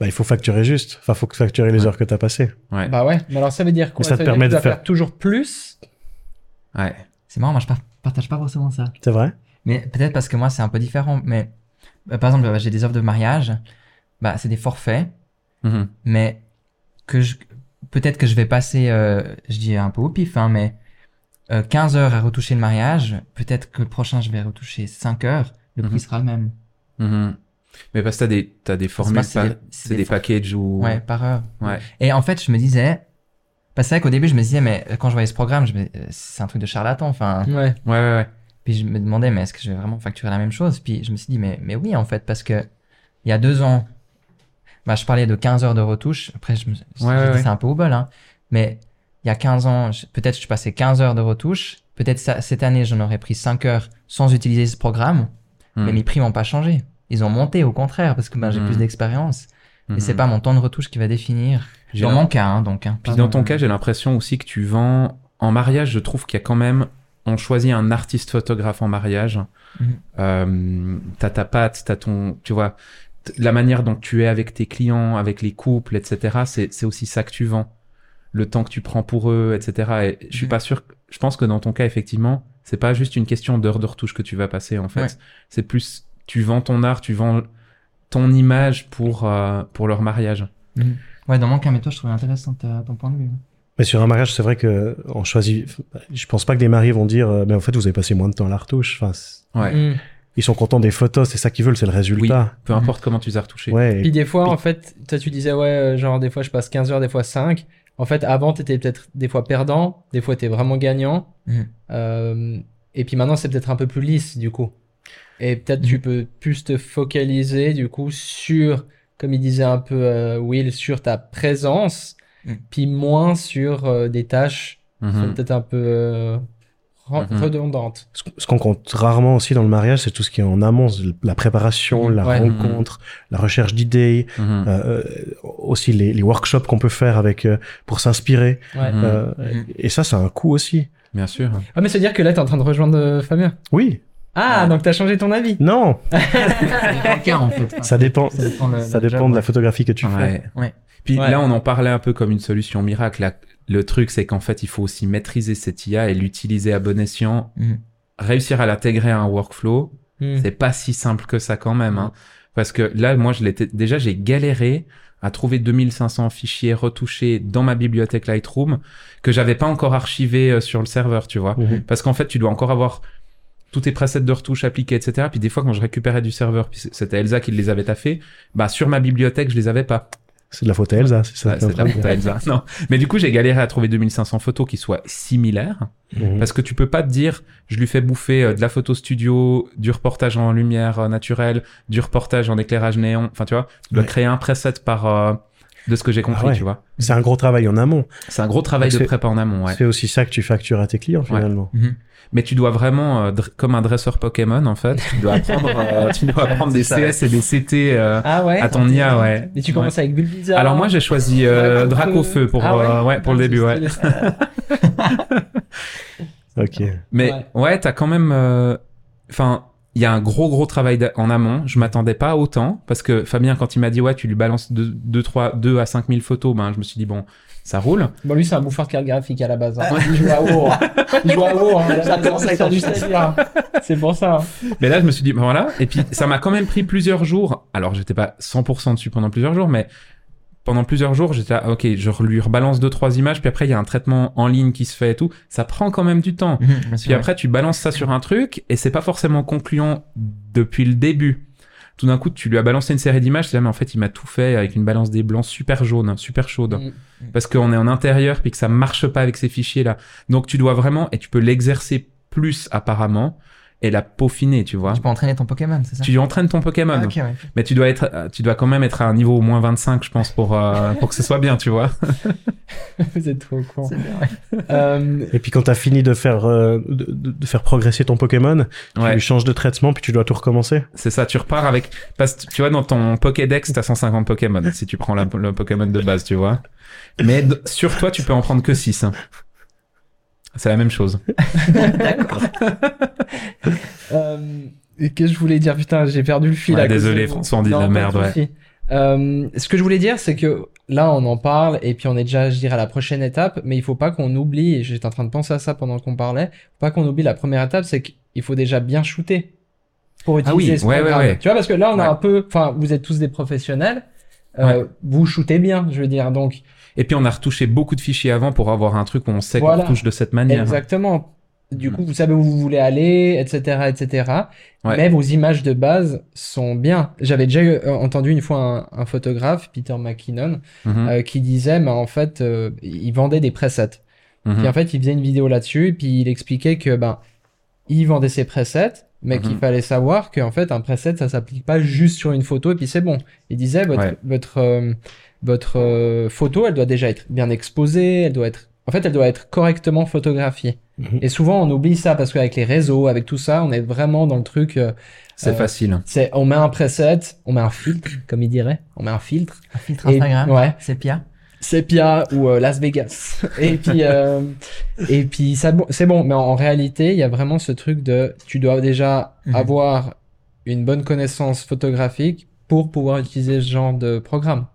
Bah, il faut facturer juste. Enfin, faut facturer les Ouais. heures que t'as passées. Ouais. Bah ouais. Mais alors ça veut dire quoi? ça te veut dire permet de faire- toujours plus? Ouais. C'est marrant, moi je par- partage pas forcément ça. C'est vrai? Mais peut-être parce que moi c'est un peu différent. Mais euh, par exemple, j'ai des offres de mariage. Bah, c'est des forfaits. Mhm. mais que je peut-être que je vais passer euh, je dis un peu au pif hein, mais euh, 15 heures à retoucher le mariage peut-être que le prochain je vais retoucher 5 heures le prix Mhm. sera le même Mhm. Mais parce que t'as des, t'as des formules, c'est des- c'est des, des packages ou... ouais par heure Ouais. et en fait je me disais parce que c'est vrai qu'au début je me disais mais euh, quand je voyais ce programme je me euh, c'est un truc de charlatan enfin Ouais. Ouais, ouais, ouais. puis je me demandais mais est-ce que je vais vraiment facturer la même chose? Puis je me suis dit mais mais oui en fait parce que il y a deux ans bah je parlais de 15 heures de retouche après je me Ouais, ouais, c'est un peu au bol hein mais il y a 15 ans peut-être je passais 15 heures de retouche peut-être cette année j'en aurais pris 5 heures sans utiliser ce programme mais Mhm. mes prix n'ont pas changé ils ont monté au contraire parce que ben, j'ai Mhm. plus d'expérience et c'est Mhm. pas mon temps de retouche qui va définir dans mon cas hein, donc hein. Puis dans ton cas, j'ai l'impression aussi que tu vends en mariage. Je trouve qu'il y a quand même, on choisit un artiste photographe en mariage. Mhm. Euh, t'as ta patte, t'as ton, tu vois, la manière dont tu es avec tes clients, avec les couples, etc. C'est c'est aussi ça que tu vends. Le temps que tu prends pour eux, etc. Et je suis Mhm. pas sûr. que- Je pense que dans ton cas, effectivement, c'est pas juste une question d'heure de retouche que tu vas passer. En fait, Ouais. c'est plus tu vends ton art, tu vends ton image pour euh, pour leur mariage. ouais dans mon cas mais toi je trouvais intéressant ta- ton point de vue Mais sur un mariage, c'est vrai que on choisit. Je pense pas que des maris vont dire, euh, mais en fait, vous avez passé moins de temps à la retouche. Enfin, Ouais. Mm. Ils sont contents des photos, c'est ça qu'ils veulent, c'est le résultat. Peu importe comment tu les as retouchés. Ouais. Puis des fois, Puis- en fait, toi tu disais, ouais, euh, genre des fois je passe 15 heures, des fois 5. En fait, avant, t'étais peut-être des fois perdant, des fois t'es vraiment gagnant. Mhm. Euh, et puis maintenant, c'est peut-être un peu plus lisse, du coup. Et peut-être Mhm. tu peux plus te focaliser, du coup, sur, comme il disait un peu euh, Will, sur ta présence, Mhm. puis moins sur euh, des tâches qui Mhm. sont peut-être un peu re- Mhm. redondantes. Ce qu'on compte rarement aussi dans le mariage, c'est tout ce qui est en amont, la préparation, la Ouais. rencontre, la recherche d'idées, Mhm. euh, euh, aussi les, les workshops qu'on peut faire avec euh, pour s'inspirer. Ouais. Mhm. Euh. Et ça, ça a un coût aussi. Bien sûr. Ah, mais c'est dire que là, t'es en train de rejoindre euh, Fabien. Oui. Ah, Ouais. donc t'as changé ton avis. Non, Ça dépend ça dépend. Ça dépend, le- Ça le dépend job, de la photographie que tu fais. Ouais. Ouais. Puis Ouais. là, on en parlait un peu comme une solution miracle. La- le truc, c'est qu'en fait, il faut aussi maîtriser cette IA et l'utiliser à bon escient. Mhm. Réussir à l'intégrer à un workflow, Hmm. c'est pas si simple que ça quand même. Hein. Parce que là, moi, je l'étais déjà, j'ai galéré à trouver 2500 fichiers retouchés dans ma bibliothèque Lightroom que j'avais pas encore archivé euh, sur le serveur, tu vois. Mhm. Parce qu'en fait, tu dois encore avoir tous tes presets de retouche appliqués, etc. Puis des fois, quand je récupérais du serveur, puis c'était Elsa qui les avait taffés, bah sur ma bibliothèque, je les avais pas. C'est de la faute à Elsa, c'est ça. C'est de la faute à Elsa. Non. Mais du coup, j'ai galéré à trouver 2500 photos qui soient similaires. Mhm. Parce que tu peux pas te dire, je lui fais bouffer euh, de la photo studio, du reportage en lumière euh, naturelle, du reportage en éclairage néon. Enfin, tu vois, tu dois Ouais. créer un preset par, euh, de ce que j'ai compris, Ah ouais. tu vois. C'est un gros travail en amont. C'est un gros travail de prépa en amont, ouais. C'est aussi ça que tu factures à tes clients finalement. Mhm. Mais tu dois vraiment, euh, comme un dresseur Pokémon, en fait, tu dois apprendre, euh, tu dois apprendre des ça. CS et des CT euh, Ah ouais. à ton IA, ouais. Et tu commences avec Bulbizarre. Alors moi, j'ai choisi euh, Dracofeu pour, Ah ouais euh, ouais, pour le Ah, début, ouais. Ok. Mais Ouais. ouais, t'as quand même, euh, enfin, il y a un gros gros travail en amont. Je m'attendais pas à autant parce que Fabien, quand il m'a dit ouais, tu lui balances 2 deux, trois, 2 à 5000 photos, ben je me suis dit bon, ça roule. Bon, lui, c'est un bouffeur de carte graphique à la base. hein. Il joue à hein. Il joue à WoW. hein. Il a commencé à faire du. C'est pour ça. hein. Mais là, je me suis dit ben voilà. Et puis ça m'a quand même pris plusieurs jours. Alors j'étais pas 100% dessus pendant plusieurs jours, mais pendant plusieurs jours, j'étais là, ok, je lui rebalance deux trois images, puis après il y a un traitement en ligne qui se fait et tout. Ça prend quand même du temps. Mhm, sûr, Puis après, tu balances ça sur un truc et c'est pas forcément concluant depuis le début. Tout d'un coup, tu lui as balancé une série d'images, tu dis, ah, mais en fait, il m'a tout fait avec une balance des blancs super jaune, super chaude. Mm. Parce qu'on est en intérieur puis que ça marche pas avec ces fichiers-là. Donc, tu dois vraiment, et tu peux l'exercer plus apparemment et la peaufiner, tu vois. Tu peux entraîner ton Pokémon, c'est ça? Tu entraînes ton Pokémon. Ah, ok, ouais. Mais tu dois être, euh, tu dois quand même être à un niveau au moins 25, je pense, pour, euh, pour que ce soit bien, tu vois. Vous êtes trop con. C'est bien, ouais. Euh, Et puis quand t'as fini de faire euh, de, de- de faire progresser ton Pokémon, tu Ouais. lui changes de traitement puis tu dois tout recommencer. C'est ça, tu repars avec, parce que tu vois, dans ton Pokédex, t'as 150 Pokémon, si tu prends la- le Pokémon de base, tu vois. Mais sur toi, tu peux en prendre que 6. C'est la même chose. euh, et que je voulais dire, putain, j'ai perdu le fil. Ouais, désolé. François, on dit de la merde, ouais. Euh, ce que je voulais dire, c'est que là, on en parle et puis on est déjà, je dirais, à la prochaine étape, mais il faut pas qu'on oublie, et j'étais en train de penser à ça pendant qu'on parlait, faut pas qu'on oublie la première étape, c'est qu'il faut déjà bien shooter pour Ah utiliser oui, ce ouais, ouais, programme. ouais. Tu vois, parce que là, on a Ouais. un peu, enfin, vous êtes tous des professionnels, euh, vous shootez bien, je veux dire, donc Et puis, on a retouché beaucoup de fichiers avant pour avoir un truc où on sait Voilà. qu'on retouche de cette manière. Exactement. Du Mhm. coup, vous savez où vous voulez aller, etc., etc. Ouais. Mais vos images de base sont bien. J'avais déjà eu- euh, entendu une fois un, un photographe, Peter McKinnon, Mhm, euh, qui disait, mais en fait, euh, il vendait des presets. mhm. Puis en fait, il faisait une vidéo là-dessus, et puis il expliquait que ben, il vendait ses presets, mais qu'il Mhm. fallait savoir qu'en fait, un preset, ça s'applique pas juste sur une photo et puis c'est bon. Il disait, votre, Ouais. votre, euh, votre euh, photo, elle doit déjà être bien exposée, elle doit être, en fait, elle doit être correctement photographiée. Mhm. Et souvent, on oublie ça parce qu'avec les réseaux, avec tout ça, on est vraiment dans le truc. euh, C'est euh, facile. c'est, on met un preset, on met un filtre, comme il dirait, on met un filtre. Un filtre Et- Instagram. ouais. Sepia. Sepia ou euh, Las Vegas. et puis, euh, et puis ça, bon- c'est bon. Mais en, en réalité, il y a vraiment ce truc de, tu dois déjà Mhm. avoir une bonne connaissance photographique pour pouvoir utiliser ce genre de programme.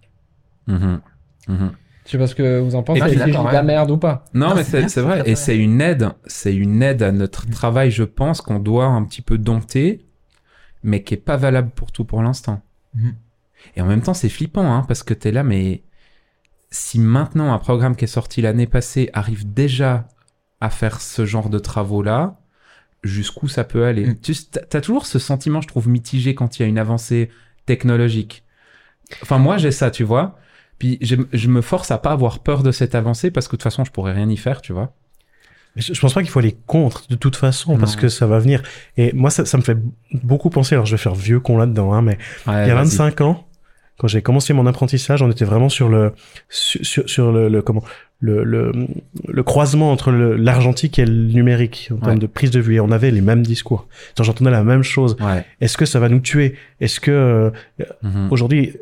Mhm, mhm. Je sais pas ce que vous en pensez, dis de la merde ou pas. Non, Non, mais c'est c'est c'est c'est vrai. Et c'est une aide. C'est une aide à notre travail, je pense, qu'on doit un petit peu dompter, mais qui est pas valable pour tout pour l'instant. Mhm. Et en même temps, c'est flippant, hein, parce que t'es là, mais si maintenant un programme qui est sorti l'année passée arrive déjà à faire ce genre de travaux-là, jusqu'où ça peut aller? Mm. Tu as toujours ce sentiment, je trouve, mitigé quand il y a une avancée technologique. Enfin, moi, j'ai ça, tu vois. Puis je, je me force à pas avoir peur de cette avancée parce que de toute façon, je pourrais rien y faire, tu vois. Je je pense pas qu'il faut aller contre de toute façon parce que ça va venir. Et moi, ça, ça me fait beaucoup penser. Alors, je vais faire vieux con là-dedans, hein, mais Ouais, il y a vas-y. 25 ans, quand j'ai commencé mon apprentissage, on était vraiment sur le sur, sur, sur le, le comment le, le, le croisement entre l'argentique et le numérique en termes de prise de vue. Et on avait les mêmes discours. J'entendais la même chose. Ouais. Est-ce que ça va nous tuer? Est-ce que euh, Mhm. aujourd'hui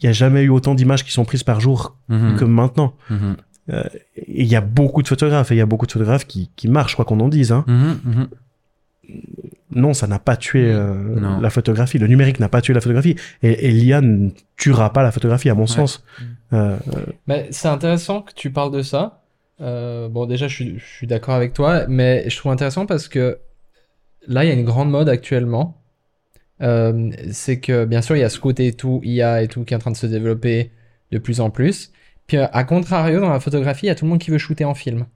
il y a jamais eu autant d'images qui sont prises par jour Mhm. que maintenant Mhm. euh, et il y a beaucoup de photographes, et il y a beaucoup de photographes qui, qui marchent, quoi qu'on en dise. Hein. Mhm. Non, ça n'a pas tué euh, la photographie. Le numérique n'a pas tué la photographie. Et, et l'IA ne tuera pas la photographie, à mon sens. Euh, Mais c'est intéressant que tu parles de ça. Euh, bon, déjà, je suis, je suis d'accord avec toi, mais je trouve intéressant parce que là, il y a une grande mode actuellement. Euh, c'est que, bien sûr, il y a ce côté tout IA et tout qui est en train de se développer de plus en plus. Puis, à contrario, dans la photographie, il y a tout le monde qui veut shooter en film.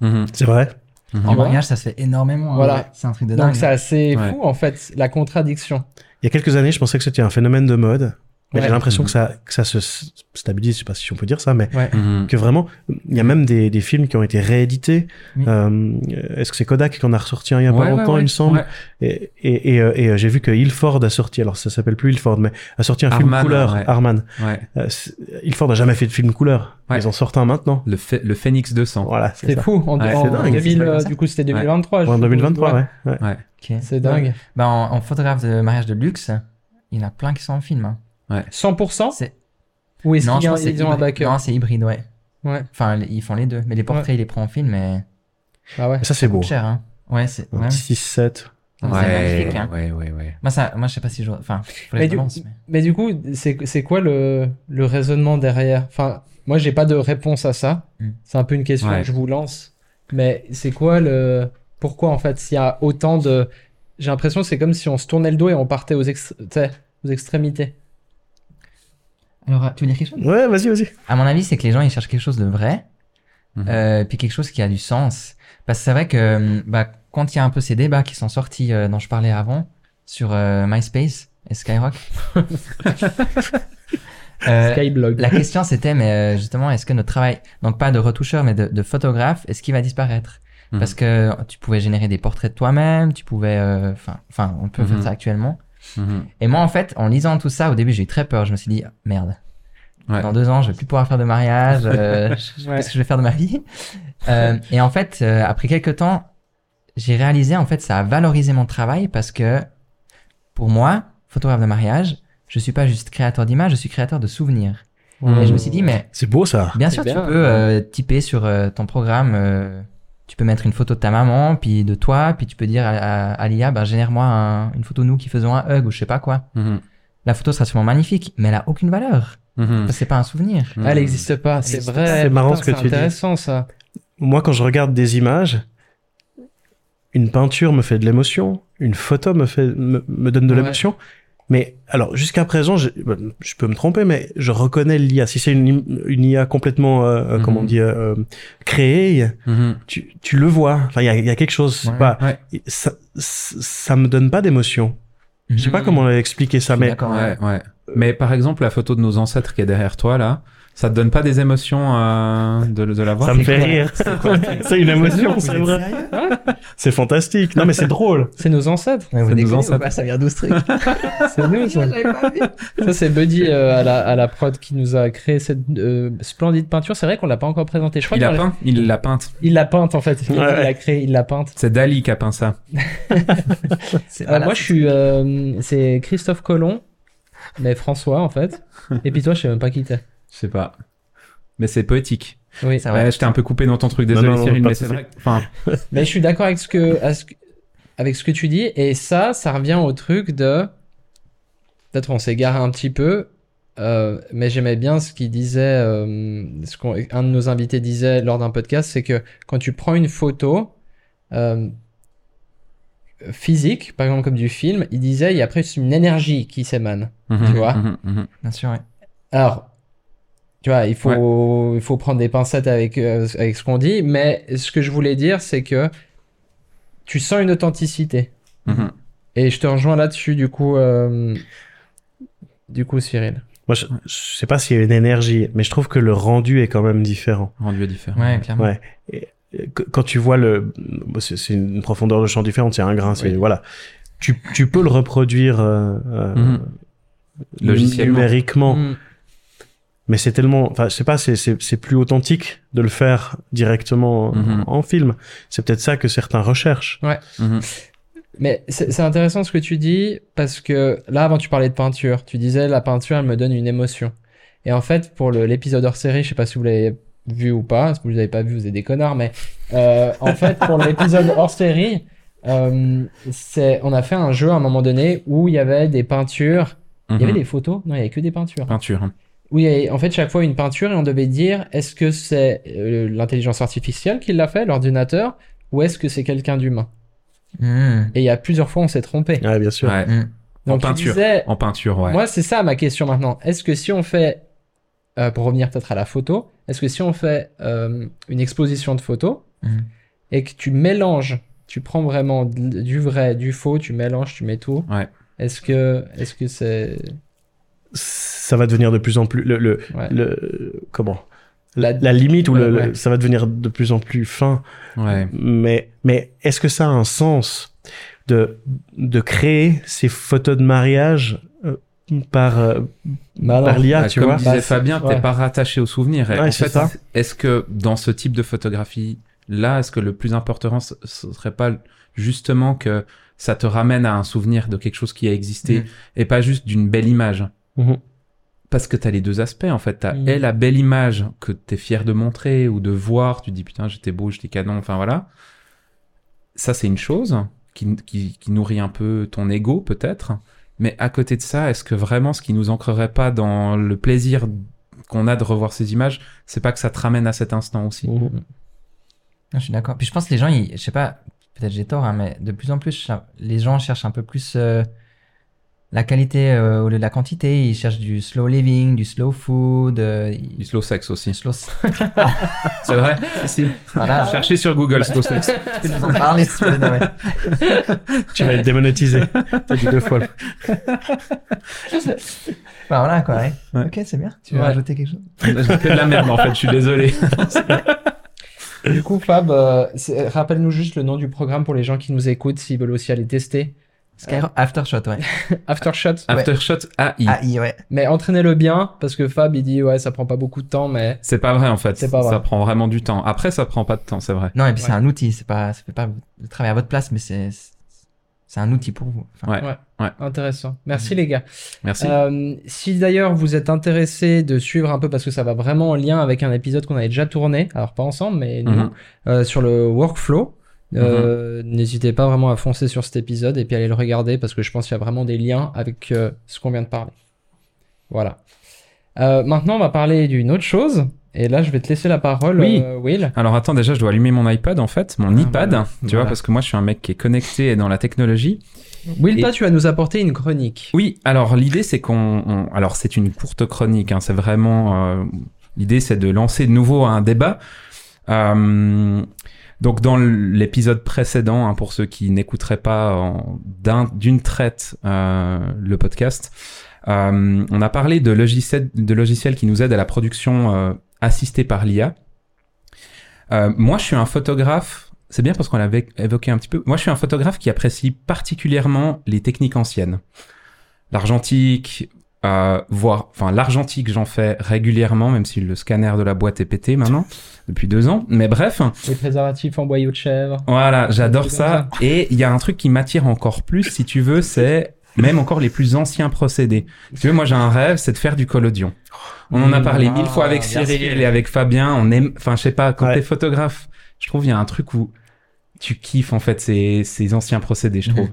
Mhm. c'est vrai. Mhm. En mariage, ça se fait énormément. hein. Voilà. C'est un truc de Donc, dingue. c'est assez Ouais. fou, en fait, la contradiction. Il y a quelques années, je pensais que c'était un phénomène de mode. Mais Ouais. j'ai l'impression que ça, que ça se stabilise, je sais pas si on peut dire ça, mais Mhm. que vraiment, il y a même des, des films qui ont été réédités. Oui. Euh, Est-ce que c'est Kodak qui en a ressorti un il y a Ouais, pas longtemps, ouais. il me semble Ouais. Et, et, et, euh, et, euh, j'ai vu que Ilford a sorti, alors ça s'appelle plus Ilford, mais a sorti un film Harman, couleur. Ouais. Euh, Ilford a jamais fait de film couleur. Ouais. Ils en sortent un maintenant. Le, le Phoenix 200. Voilà, C'est fou. En, Ouais, en c'est dingue. 2000, C'est euh, ça. du coup, c'était 2023. je En suppose. 2023, Ouais. ouais. ouais. Ok. C'est dingue. Bah, en, en photographe de mariage de luxe, il y en a plein qui sont en film. hein. 100% C'est... Ou est-ce Non, qu'ils je ont, ils un hybride. backup Non, c'est hybride, ouais. Ouais. Enfin, ils font les deux. Mais les portraits, ils les prennent en film, mais Ah ouais. Ça, c'est beau. cher. Hein. Ouais, c'est. Un Ouais. petit 6-7. C'est Ouais, magnifique. Hein. ouais, ouais, ouais. Moi, ça, moi, je sais pas si je. Enfin, Mais du- lance, mais- Mais du coup, c'est c'est quoi le, le raisonnement derrière? Enfin, moi, j'ai pas de réponse à ça. Mm. C'est un peu une question Ouais. que je vous lance. Mais c'est quoi le. Pourquoi, en fait, s'il y a autant de. J'ai l'impression que c'est comme si on se tournait le dos et on partait aux, ex- aux extrémités. Alors, tu veux dire quelque chose? Ouais, vas-y, vas-y. À mon avis, c'est que les gens, ils cherchent quelque chose de vrai, Mhm. euh, puis quelque chose qui a du sens. Parce que c'est vrai que bah, quand il y a un peu ces débats qui sont sortis, euh, dont je parlais avant, sur euh, MySpace et Skyrock, euh, Skyblog. la question c'était, mais euh, justement, est-ce que notre travail, donc pas de retoucheur, mais de, de photographe, est-ce qu'il va disparaître? Mhm. Parce que tu pouvais générer des portraits de toi-même, tu pouvais, euh, enfin, enfin, on peut Mhm. faire ça actuellement. Et moi, en fait, en lisant tout ça, au début, j'ai eu très peur. Je me suis dit, merde. Ouais. Dans deux ans, je vais plus pouvoir faire de mariage. euh, je- Ouais. Qu'est-ce que je vais faire de ma vie Euh, Et en fait, euh, après quelques temps, j'ai réalisé, en fait, ça a valorisé mon travail parce que, pour moi, photographe de mariage, je suis pas juste créateur d'images, je suis créateur de souvenirs. Et je me suis dit, mais C'est beau, ça. bien sûr, bien. tu peux euh, typer sur euh, ton programme. Tu peux mettre une photo de ta maman, puis de toi, puis tu peux dire à, à, à l'IA, bah, génère-moi un- une photo de nous qui faisons un hug ou je sais pas quoi Mhm. la photo sera sûrement magnifique, mais elle a aucune valeur. Parce que c'est pas un souvenir. Mhm. Elle n'existe pas, c'est existe vrai. pas. C'est marrant ce que tu dis. C'est intéressant, ça. Moi, quand je regarde des images, une peinture me fait de l'émotion, une photo me fait me, me donne de Ouais. l'émotion. Mais alors jusqu'à présent, je, ben, je peux me tromper, mais je reconnais l'IA. Si c'est une, IA complètement, euh, euh, Mhm. comment on dit, euh, créée, Mhm. tu, tu le vois. Enfin, il y a, il y a quelque chose. Ouais. Pas, Ouais. ça, ça, me donne pas d'émotion. Je sais pas Mhm. comment expliquer ça, mais d'accord, Ouais, ouais. Mais par exemple, la photo de nos ancêtres qui est derrière toi, là, ça te donne pas des émotions euh, de, de la voir ça me c'est fait rire. C'est une émotion, c'est vrai. C'est fantastique. Non, mais c'est drôle. C'est nos ancêtres. Ouais, vous Ça nous déconnez, ancêtre. ou pas Ça vient d'où ce truc C'est nous, ça. Ça, c'est Buddy euh, à, la, à la prod qui nous a créé cette euh, splendide peinture. C'est vrai qu'on l'a pas encore présentée. Je crois Il l'a- peint Il l'a peinte. Il l'a peinte en fait. Il Ouais. l'a créé, il l'a peinte. C'est Dali qui a peint ça. C'est Euh, moi, je suis. euh, c'est Christophe Colomb, mais François en fait. Et puis toi, je sais même pas qui t'es. Je sais pas. Mais c'est poétique. Oui. C'est vrai. Ouais, je t'ai un peu coupé dans ton truc, désolé non, non, Cyril, mais c'est vrai. que- Enfin, Mais je suis d'accord avec ce que, avec ce que tu dis. Et ça, ça revient au truc de. Peut-être on s'est garé un petit peu. euh, mais j'aimais bien ce qu'il disait, euh, ce qu'un de nos invités disait lors d'un podcast, c'est que quand tu prends une photo euh, physique, par exemple comme du film, il disait il y a presque une énergie qui s'émane. mhm, Tu vois mhm, mhm. Bien sûr, ouais. Alors, tu vois, il faut, il faut prendre des pincettes avec, euh, avec ce qu'on dit, mais ce que je voulais dire, c'est que tu sens une authenticité. Mhm. Et je te rejoins là-dessus, du coup, euh, du coup, Cyril. Moi, je, je sais pas s'il y a une énergie, mais je trouve que le rendu est quand même différent. Rendu est différent. Ouais, clairement. Ouais. Et, qu- quand tu vois le, c'est une profondeur de champ différente, c'est un grain, c'est Oui. voilà. Tu, tu peux le reproduire euh, euh, Mhm. Logiciellement. numériquement, Mm. Mais c'est tellement, enfin, je sais pas, c'est c'est c'est plus authentique de le faire directement Mhm. en, en film. C'est peut-être ça que certains recherchent. Mhm. Mais c'est intéressant ce que tu dis, parce que là, avant, tu parlais de peinture. Tu disais, la peinture, elle me donne une émotion. Et en fait, pour l'épisode hors série, je sais pas si vous l'avez vu ou pas, si vous l'avez pas vu, vous êtes des connards, mais euh, en fait, pour l'épisode hors série, euh, c'est, on a fait un jeu à un moment donné où il y avait des peintures. Il y avait Mhm. des photos? Non, il y avait que des peintures. Peinture. hein. Avait en fait chaque fois une peinture et on devait dire est-ce que c'est euh, l'intelligence artificielle qui l'a fait, l'ordinateur, ou est-ce que c'est quelqu'un d'humain? Hmm. Et il y a plusieurs fois on s'est trompé. Ouais, bien sûr. Ouais. Hmm. Donc en tu peinture. disais, En peinture, ouais. Moi, c'est ça ma question maintenant. Est-ce que si on fait, euh, pour revenir peut-être à la photo, est-ce que si on fait euh, une exposition de photos Mhm. et que tu mélanges, tu prends vraiment du vrai, du faux, tu mélanges, tu mets tout. Ouais. Est-ce que, est-ce que c'est, Ça va devenir de plus en plus le, le, ouais. le comment? La, La- limite ou le, Ouais, le- ouais. ça va devenir de plus en plus fin. Ouais. Mais mais est-ce que ça a un sens de de créer ces photos de mariage euh, par euh, Bah par l'IA, Bah, tu comme vois? disait Bah, Fabien, t'es pas rattaché au souvenir. En fait, est-ce que dans ce type de photographie, là, est-ce que le plus important, ce serait pas justement que ça te ramène à un souvenir de quelque chose qui a existé Mhm. et pas juste d'une belle image? Mhm. Parce que t'as les deux aspects, en fait. T'as Mhm. et la belle image que t'es fier de montrer ou de voir. Tu dis, putain, j'étais beau, j'étais canon, enfin voilà. Ça, c'est une chose qui, qui, qui nourrit un peu ton ego, peut-être. Mais à côté de ça, est-ce que vraiment ce qui nous ancrerait pas dans le plaisir qu'on a de revoir ces images, c'est pas que ça te ramène à cet instant aussi? Mhm. Je suis d'accord. Puis je pense que les gens, ils, je sais pas, peut-être j'ai tort, hein, mais de plus en plus, les gens cherchent un peu plus euh, la qualité euh, au lieu de la quantité. Ils cherchent du slow living, du slow food. euh, Du slow sex aussi. slow... C'est vrai Si. Voilà. Cherchez sur Google slow sex. Tu parler, vas être démonétisé. T'as dit deux fois. Bah, voilà, quoi, ouais. Ouais. Ok, c'est bien. Tu veux Ouais. rajouter quelque chose? J'ai fait de la merde, en fait, je suis désolé. Du coup, Fab, euh, rappelle-nous juste le nom du programme pour les gens qui nous écoutent s'ils veulent aussi aller tester. Skyro Aftershot, ouais. Aftershot. Aftershot AI. AI, ouais. Mais entraînez-le bien parce que Fab il dit ouais ça prend pas beaucoup de temps mais C'est pas vrai en fait. C'est pas vrai. Ça prend vraiment du temps. Après, ça prend pas de temps, c'est vrai. Non, et puis Ouais. c'est un outil. C'est pas, ça fait pas le travail à votre place, mais c'est, c'est un outil pour vous. Enfin, Ouais. intéressant. Merci les gars. Merci. Euh, si d'ailleurs vous êtes intéressé de suivre un peu parce que ça va vraiment en lien avec un épisode qu'on avait déjà tourné, alors pas ensemble mais nous, Mhm. euh, sur le workflow. Euh, N'hésitez pas vraiment à foncer sur cet épisode et puis aller le regarder parce que je pense qu'il y a vraiment des liens avec euh, ce qu'on vient de parler. Voilà. Euh, maintenant, on va parler d'une autre chose. Et là, je vais te laisser la parole, Oui. Will. Alors attends, déjà, je dois allumer mon iPad en fait, mon Ah, iPad, voilà. tu Voilà. vois, parce que moi, je suis un mec qui est connecté et dans la technologie. Will, Et- toi, tu vas nous apporter une chronique. Oui, alors l'idée, c'est qu'on, on- alors c'est une courte chronique, hein, c'est vraiment, l'idée, c'est de lancer de nouveau un débat. Euh, donc dans l'épisode précédent, hein, pour ceux qui n'écouteraient pas d'une traite euh, le podcast, euh, on a parlé de logiciels, qui nous aident à la production euh, assistée par l'IA. Moi, je suis un photographe. C'est bien parce qu'on l'avait évoqué un petit peu. Moi, je suis un photographe qui apprécie particulièrement les techniques anciennes. L'argentique, euh, voire, enfin, l'argentique, j'en fais régulièrement, même si le scanner de la boîte est pété maintenant, depuis deux ans. Mais bref, Les préservatifs en boyau de chèvre. voilà, j'adore ça. Et il y a un truc qui m'attire encore plus, si tu veux, c'est même encore les plus anciens procédés. Si tu veux, moi j'ai un rêve, c'est de faire du collodion. On en a Mmh. parlé Ah, mille fois avec bien Cyril et avec Fabien. On aime, enfin, je sais pas, quand Ouais. t'es photographe, je trouve il y a un truc où tu kiffes en fait ces, ces anciens procédés, je trouve.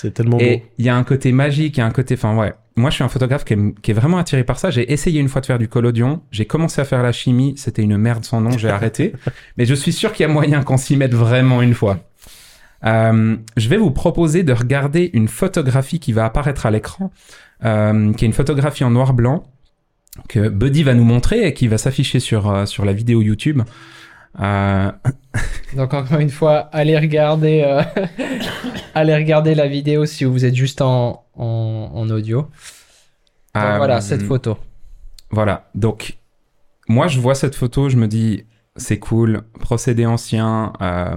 C'est tellement beau. Et il y a un côté magique, il y a un côté, enfin ouais. Moi, je suis un photographe qui est, qui est vraiment attiré par ça. J'ai essayé une fois de faire du collodion. J'ai commencé à faire la chimie. C'était une merde sans nom. J'ai arrêté. Mais je suis sûr qu'il y a moyen qu'on s'y mette vraiment une fois. Euh, je vais vous proposer de regarder une photographie qui va apparaître à l'écran, euh, qui est une photographie en noir-blanc que Buddy va nous montrer et qui va s'afficher sur euh, sur la vidéo YouTube. Euh, Donc encore une fois, allez regarder, euh, allez regarder la vidéo si vous êtes juste en, en, en audio. Donc euh, voilà, cette photo. Voilà. Donc, moi, je vois cette photo, je me dis, c'est cool, procédé ancien. Euh,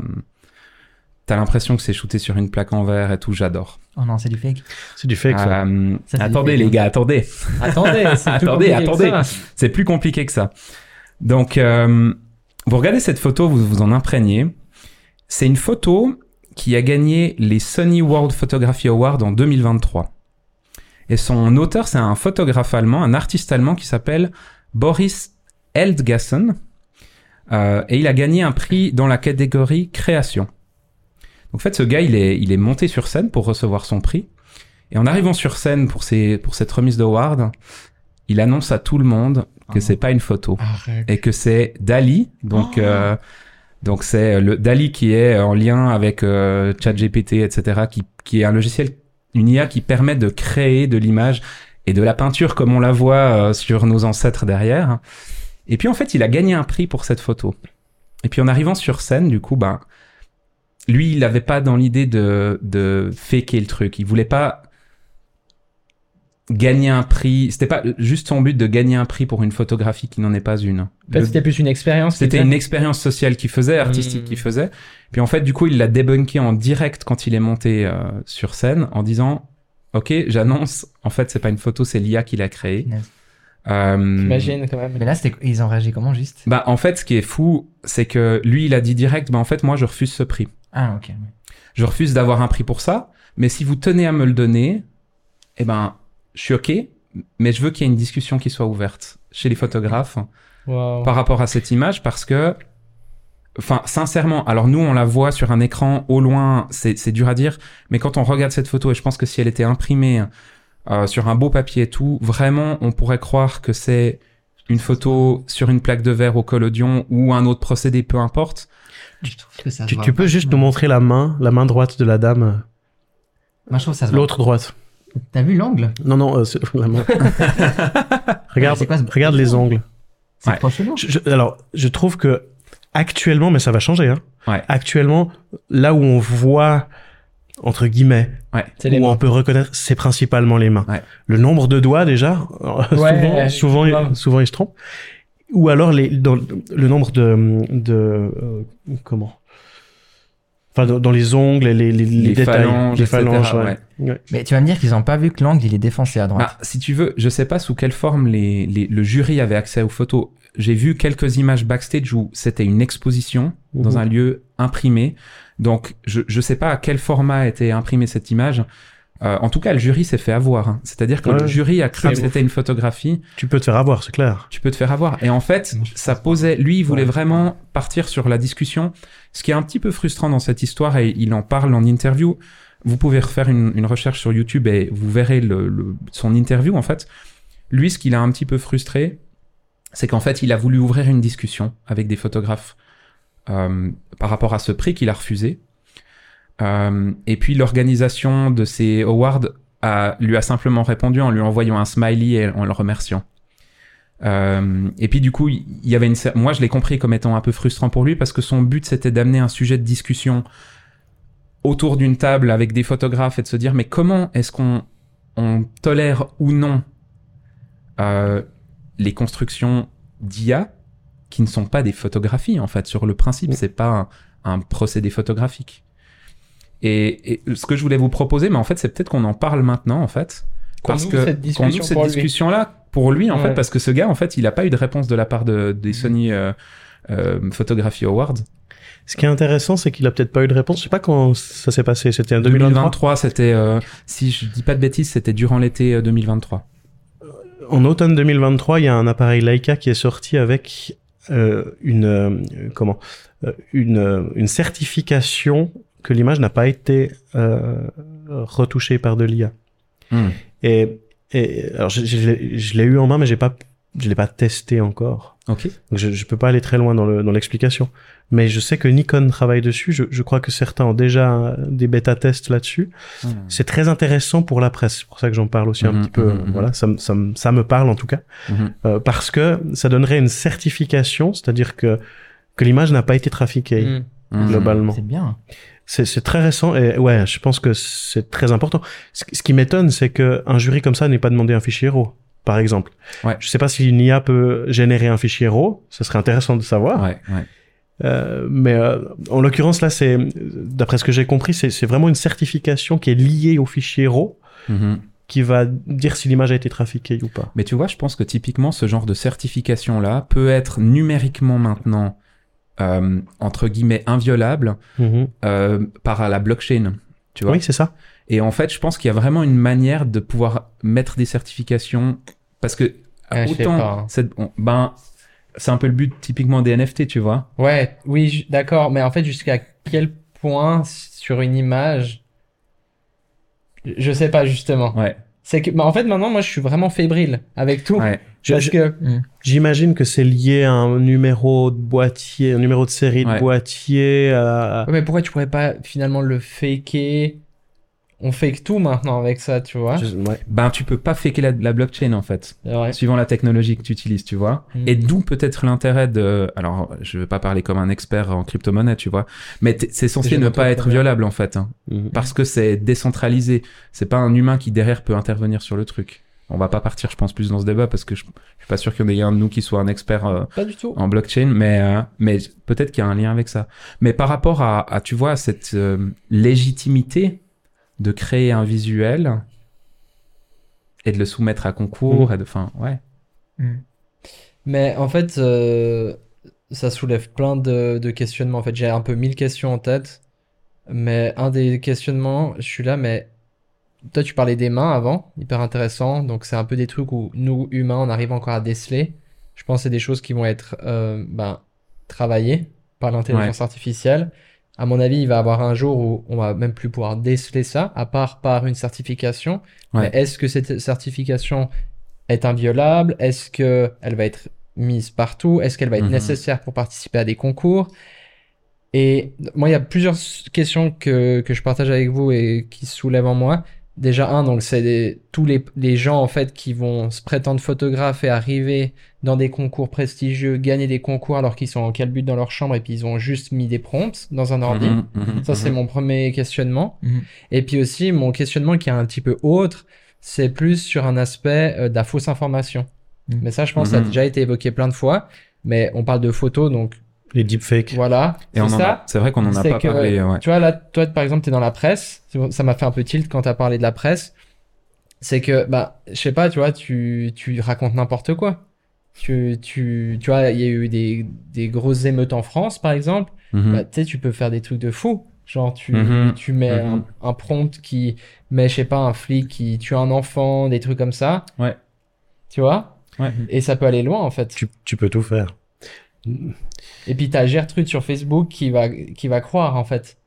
T'as l'impression que c'est shooté sur une plaque en verre et tout, j'adore. Oh non, c'est du fake. C'est du fake, ça. Euh, Ça, c'est attendez, du fake, les gars, attendez. Attendez, c'est plus Attendez, compliqué que attendez. ça. C'est plus compliqué que ça. Donc, euh, vous regardez cette photo, vous vous en imprégnez. C'est une photo qui a gagné les Sony World Photography Awards en 2023. Et son auteur, c'est un photographe allemand, un artiste allemand qui s'appelle Boris Eldgassen. Euh, et il a gagné un prix dans la catégorie création. Donc, en fait, ce gars, il est, monté sur scène pour recevoir son prix. Et en arrivant sur scène pour, pour cette remise d'award, il annonce à tout le monde que Ah. c'est pas une photo Arrête. et que c'est Dali. Donc, Oh. euh, donc c'est le Dali qui est en lien avec euh, ChatGPT, etc., qui, qui est un logiciel, une IA qui permet de créer de l'image et de la peinture comme on la voit euh, sur nos ancêtres derrière. Et puis en fait, il a gagné un prix pour cette photo. Et puis en arrivant sur scène, du coup, ben, lui, il n'avait pas dans l'idée de, de faker le truc. Il voulait pas gagner un prix. C'était pas juste son but de gagner un prix pour une photographie qui n'en est pas une. En fait, Le- c'était plus une expérience. c'était une expérience sociale qu'il faisait, artistique Mm. qu'il faisait. Puis en fait, du coup, il l'a débunké en direct quand il est monté euh, sur scène en disant Ok, j'annonce, en fait, c'est pas une photo, c'est l'IA qui l'a créée. Punaise. Euh, Imagine quand même. Mais là, c'était, ils ont réagi comment juste? Bah, en fait, ce qui est fou, c'est que lui, il a dit direct Bah, en fait, moi, je refuse ce prix. Ah, ok. Je refuse d'avoir un prix pour ça, mais si vous tenez à me le donner, eh ben, je suis OK, mais je veux qu'il y ait une discussion qui soit ouverte chez les photographes. Wow. par rapport à cette image parce que, enfin, sincèrement, alors nous, on la voit sur un écran au loin, c'est dur à dire, mais quand on regarde cette photo, et je pense que si elle était imprimée euh, sur un beau papier et tout, vraiment, on pourrait croire que c'est une photo sur une plaque de verre au collodion ou un autre procédé, peu importe. Je trouve que ça se Tu, peux pas. juste nous montrer la main, la main droite de la dame, Moi, je trouve que ça se voit. l'autre droite. T'as vu l'angle? Non, non, euh, c'est la main. regarde, C'est quoi ce- regarde les ongles. C'est Ouais. Je- je- alors, je trouve que actuellement, mais ça va changer. Hein, Ouais. Actuellement, là où on voit entre guillemets, C'est les où on peut reconnaître, c'est principalement les mains. Ouais. Le nombre de doigts déjà, euh, Ouais, souvent, souvent, il- souvent ils se trompent. Ou alors les, dans le nombre de, de euh, comment? Enfin, dans, dans les ongles, et les, les, les Les détails, phalanges, les phalanges, ouais. Mais tu vas me dire qu'ils ont pas vu que l'angle, il est défoncé à droite. Bah, si tu veux, je sais pas sous quelle forme les, les- le jury avait accès aux photos. J'ai vu quelques images backstage où c'était une exposition dans Mhm. un lieu imprimé. Donc, je, je sais pas à quel format était imprimée cette image. Euh, en tout cas, le jury s'est fait avoir. hein. C'est-à-dire que Ouais. le jury a cru que c'était une photographie. Tu peux te faire avoir, c'est clair. Tu peux te faire avoir. Et en fait, ça posait. Lui, il voulait Ouais. vraiment partir sur la discussion. Ce qui est un petit peu frustrant dans cette histoire, et il en parle en interview. Vous pouvez refaire une, une recherche sur YouTube et vous verrez le, le- son interview. En fait, lui, ce qu'il a un petit peu frustré, c'est qu'en fait, il a voulu ouvrir une discussion avec des photographes euh, par rapport à ce prix qu'il a refusé. Euh, et puis l'organisation de ces awards a, lui a simplement répondu en lui envoyant un smiley et en le remerciant. Euh, et puis du coup, il y avait une. Moi, je l'ai compris comme étant un peu frustrant pour lui parce que son but c'était d'amener un sujet de discussion autour d'une table avec des photographes et de se dire mais comment est-ce qu'on on tolère ou non euh, les constructions d'IA qui ne sont pas des photographies en fait sur le principe c'est pas un, un procédé photographique et, et ce que je voulais vous proposer mais en fait c'est peut-être qu'on en parle maintenant en fait Qu'on parce ouvre que cette qu'on discussion cette pour lui. discussion là pour lui en Ouais. fait parce que ce gars en fait il a pas eu de réponse de la part de des Sony euh, euh, Photography Awards Ce qui est intéressant, c'est qu'il a peut-être pas eu de réponse. Je sais pas quand ça s'est passé. C'était en 2023. 2023 c'était euh, si je dis pas de bêtises c'était durant l'été euh, 2023 En automne 2023, il y a un appareil Leica qui est sorti avec euh, une euh, comment euh, une euh, une certification que l'image n'a pas été euh, retouchée par de l'IA. Hmm. Et, et alors je, je l'ai- je l'ai eu en main, mais j'ai pas je l'ai pas testé encore. ok Donc je, je peux pas aller très loin dans le dans l'explication. Mais je sais que Nikon travaille dessus. Je, je crois que certains ont déjà des bêta tests là-dessus. Hmm. C'est très intéressant pour la presse. C'est pour ça que j'en parle aussi un Mhm, petit peu. Voilà, ça, me- ça, me- ça me parle en tout cas. Euh, parce que ça donnerait une certification, c'est-à-dire que, que l'image n'a pas été trafiquée. Hmm. globalement. C'est bien. C'est très récent et ouais, je pense que c'est très important. Ce, ce qui m'étonne, c'est que un jury comme ça n'ait pas demandé un fichier RAW, par exemple. Ouais. Je sais pas si une IA peut générer un fichier RAW, ce serait intéressant de savoir. ouais ouais Euh, mais euh, en l'occurrence là, c'est d'après ce que j'ai compris, c'est c'est vraiment une certification qui est liée au fichier RAW Mhm. qui va dire si l'image a été trafiquée ou pas. Mais tu vois, je pense que typiquement, ce genre de certification-là peut être numériquement maintenant, euh, entre guillemets, inviolable Mhm. euh, par la blockchain. Tu vois Oui, c'est ça. Et en fait, je pense qu'il y a vraiment une manière de pouvoir mettre des certifications parce que sais autant, hein. ben, c'est un peu le but typiquement des NFT, tu vois. Ouais, oui, j- d'accord. Mais en fait, jusqu'à quel point sur une image, je- je sais pas justement. Ouais. C'est que, bah, en fait, maintenant, moi, je suis vraiment fébrile avec tout. Ouais. Que, J'imagine que c'est lié à un numéro de boîtier, un numéro de série de Ouais. boîtier. Ouais, mais pourquoi tu pourrais pas finalement le faker? On fake tout maintenant avec ça, tu vois. je- ouais. Ben, tu peux pas faker la, la blockchain, en fait. Ouais. Suivant la technologie que tu utilises, tu vois. Mm. Et d'où peut-être l'intérêt de, alors, je veux pas parler comme un expert en crypto-monnaie, tu vois. Mais c'est censé ne pas être bien. violable, en fait. hein. Mhm. parce que c'est décentralisé. C'est pas un humain qui derrière peut intervenir sur le truc. On va pas partir, je pense, plus dans ce débat parce que je, je suis pas sûr qu'il y en ait un de nous qui soit un expert euh, Pas du tout. en blockchain, mais euh, mais peut-être qu'il y a un lien avec ça. Mais par rapport à, à tu vois, cette euh, légitimité de créer un visuel et de le soumettre à concours et de, enfin, ouais. Mais en fait, ça soulève plein de, de questionnements. En fait, j'ai un peu mille questions en tête. Mais un des questionnements, je suis là, mais toi, tu parlais des mains avant, hyper intéressant. Donc, c'est un peu des trucs où nous, humains, on arrive encore à déceler. Je pense que c'est des choses qui vont être euh, ben, travaillées par l'intelligence artificielle. À mon avis, il va y avoir un jour où on va même plus pouvoir déceler ça, à part par une certification. Ouais. Mais est-ce que cette certification est inviolable? Est-ce que elle va être mise partout? Est-ce qu'elle va être Mhm. nécessaire pour participer à des concours? Et moi, il y a plusieurs questions que, que je partage avec vous et qui se soulèvent en moi. Déjà, un, donc, c'est des- tous les, les gens, en fait, qui vont se prétendre photographes et arriver dans des concours prestigieux, gagner des concours alors qu'ils sont en quel but dans leur chambre et puis ils ont juste mis des prompts dans un ordi. Mhm, mhm, Ça, c'est mhm. mon premier questionnement. Mhm. Et puis aussi, mon questionnement qui est un petit peu autre, c'est plus sur un aspect euh, de la fausse information. Mhm. Mais ça, je pense, ça a Mhm. déjà été évoqué plein de fois. Mais on parle de photos, donc Les deepfakes. voilà. Et on ça. a, c'est vrai qu'on en a pas que, parlé, ouais. Tu vois, là, toi, par exemple, tu es dans la presse. Ça m'a fait un peu tilt quand tu as parlé de la presse. C'est que, bah, je sais pas, tu vois, tu, tu racontes n'importe quoi. Tu, tu, tu vois, il y a eu des, des grosses émeutes en France, par exemple. Mhm. Bah, tu sais, tu peux faire des trucs de fou. Genre, tu, Mhm. tu mets Mhm. un, un prompt qui met, je sais pas, un flic qui tue un enfant, des trucs comme ça. Ouais. Tu vois? Ouais. Et ça peut aller loin, en fait. Tu, tu peux tout faire. Et puis, t'as Gertrude sur Facebook qui va, qui va croire, en fait.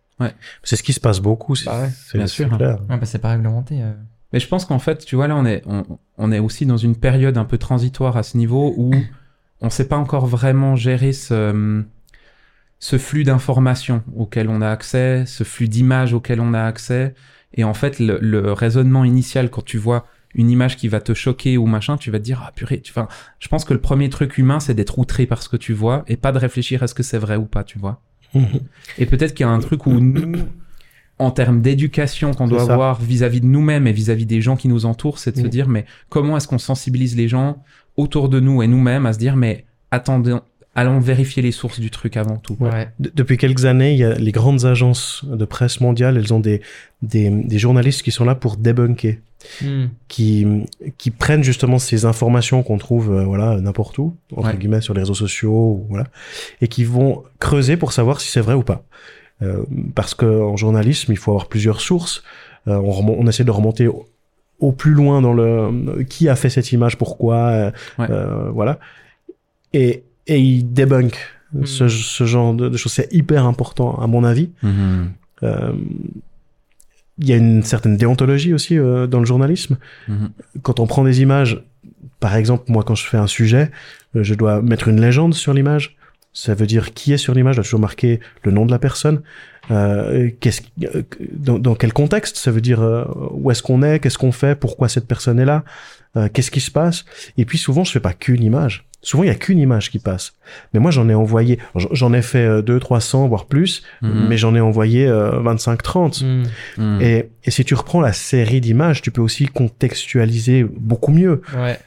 C'est ce qui se passe beaucoup. C'est Bah ouais, c'est- bien sûr. clair. Ouais, bah, c'est pas réglementé. euh. Mais je pense qu'en fait, tu vois, là, on est, on, on est aussi dans une période un peu transitoire à ce niveau où on sait pas encore vraiment gérer ce, ce flux d'informations auquel on a accès, ce flux d'images auquel on a accès. Et en fait, le, le raisonnement initial, quand tu vois une image qui va te choquer ou machin, tu vas te dire, ah purée, tu enfin, je pense que le premier truc humain, c'est d'être outré par ce que tu vois et pas de réfléchir à ce que c'est vrai ou pas, tu vois. Et peut-être qu'il y a un truc où nous, en termes d'éducation qu'on doit ça. avoir vis-à-vis de nous-mêmes et vis-à-vis des gens qui nous entourent, c'est de se Mm. dire, mais comment est-ce qu'on sensibilise les gens autour de nous et nous-mêmes à se dire, mais attendez, allons vérifier les sources du truc avant tout. Ouais. De- Depuis quelques années, il y a les grandes agences de presse mondiale, elles ont des, des, des journalistes qui sont là pour débunker, Hmm. qui, qui prennent justement ces informations qu'on trouve euh, voilà n'importe où, entre Ouais. guillemets sur les réseaux sociaux, ou voilà, et qui vont creuser pour savoir si c'est vrai ou pas. Euh, parce que en journalisme, il faut avoir plusieurs sources. Euh, on, remon- on essaie de remonter au, au plus loin dans le qui a fait cette image, pourquoi, euh, Ouais. euh, voilà. Et, et ils débunkent Hmm. ce, ce genre de, de choses. C'est hyper important à mon avis. Mhm. Euh, Il y a une certaine déontologie aussi euh, dans le journalisme. Mhm. Quand on prend des images, par exemple, moi quand je fais un sujet, euh, je dois mettre une légende sur l'image. Ça veut dire qui est sur l'image, je dois toujours marquer le nom de la personne. Euh, qu'est-ce, dans, dans quel contexte Ça veut dire euh, où est-ce qu'on est, qu'est-ce qu'on fait, pourquoi cette personne est là, euh, qu'est-ce qui se passe. Et puis souvent, je fais pas qu'une image. Souvent, il y a qu'une image qui passe. Mais moi, j'en ai envoyé, j'en ai fait euh, deux, trois cents, voire plus, Mhm. mais j'en ai envoyé euh, 25, 30. Hmm. Mhm. Et, et si tu reprends la série d'images, tu peux aussi contextualiser beaucoup mieux. Ouais.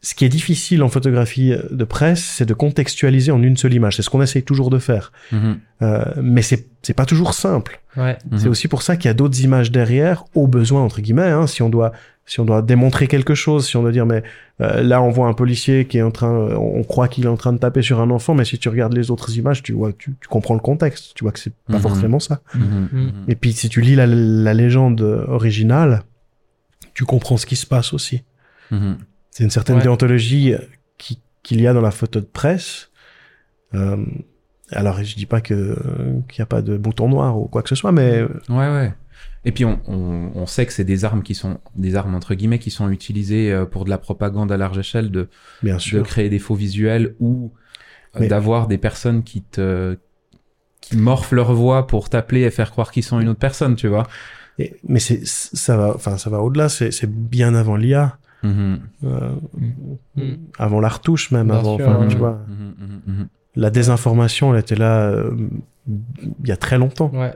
Ce qui est difficile en photographie de presse, c'est de contextualiser en une seule image. C'est ce qu'on essaye toujours de faire. Mhm. Euh, mais c'est c'est pas toujours simple. Ouais. Mhm. C'est aussi pour ça qu'il y a d'autres images derrière, au besoin entre guillemets. Hein, si on doit si on doit démontrer quelque chose, si on doit dire mais euh, là on voit un policier qui est en train, euh, on croit qu'il est en train de taper sur un enfant, mais si tu regardes les autres images, tu vois, tu, tu comprends le contexte, tu vois que c'est pas Mhm. forcément ça. Mhm. Mhm. Et puis si tu lis la, la légende originale, tu comprends ce qui se passe aussi. C'est une certaine Ouais. déontologie qui, qu'il y a dans la photo de presse. Euh, alors, je dis pas que qu'il n'y a pas de bouton noir ou quoi que ce soit, mais Ouais, ouais. Et puis on, on, on sait que c'est des armes qui sont des armes entre guillemets qui sont utilisées euh, pour de la propagande à large échelle, de, bien de créer des faux visuels ou euh, Mais- d'avoir des personnes qui te qui morfent leur voix pour t'appeler et faire croire qu'ils sont une autre personne, tu vois. Et- mais c'est ça va, enfin ça va au-delà. C'est c'est bien avant l'IA, Mhm. euh, Mm. avant la retouche même, Bien avant. sûr, enfin, ouais. tu vois, Mhm, mhm, mhm. la désinformation, elle était là euh, il y a très longtemps. Ouais.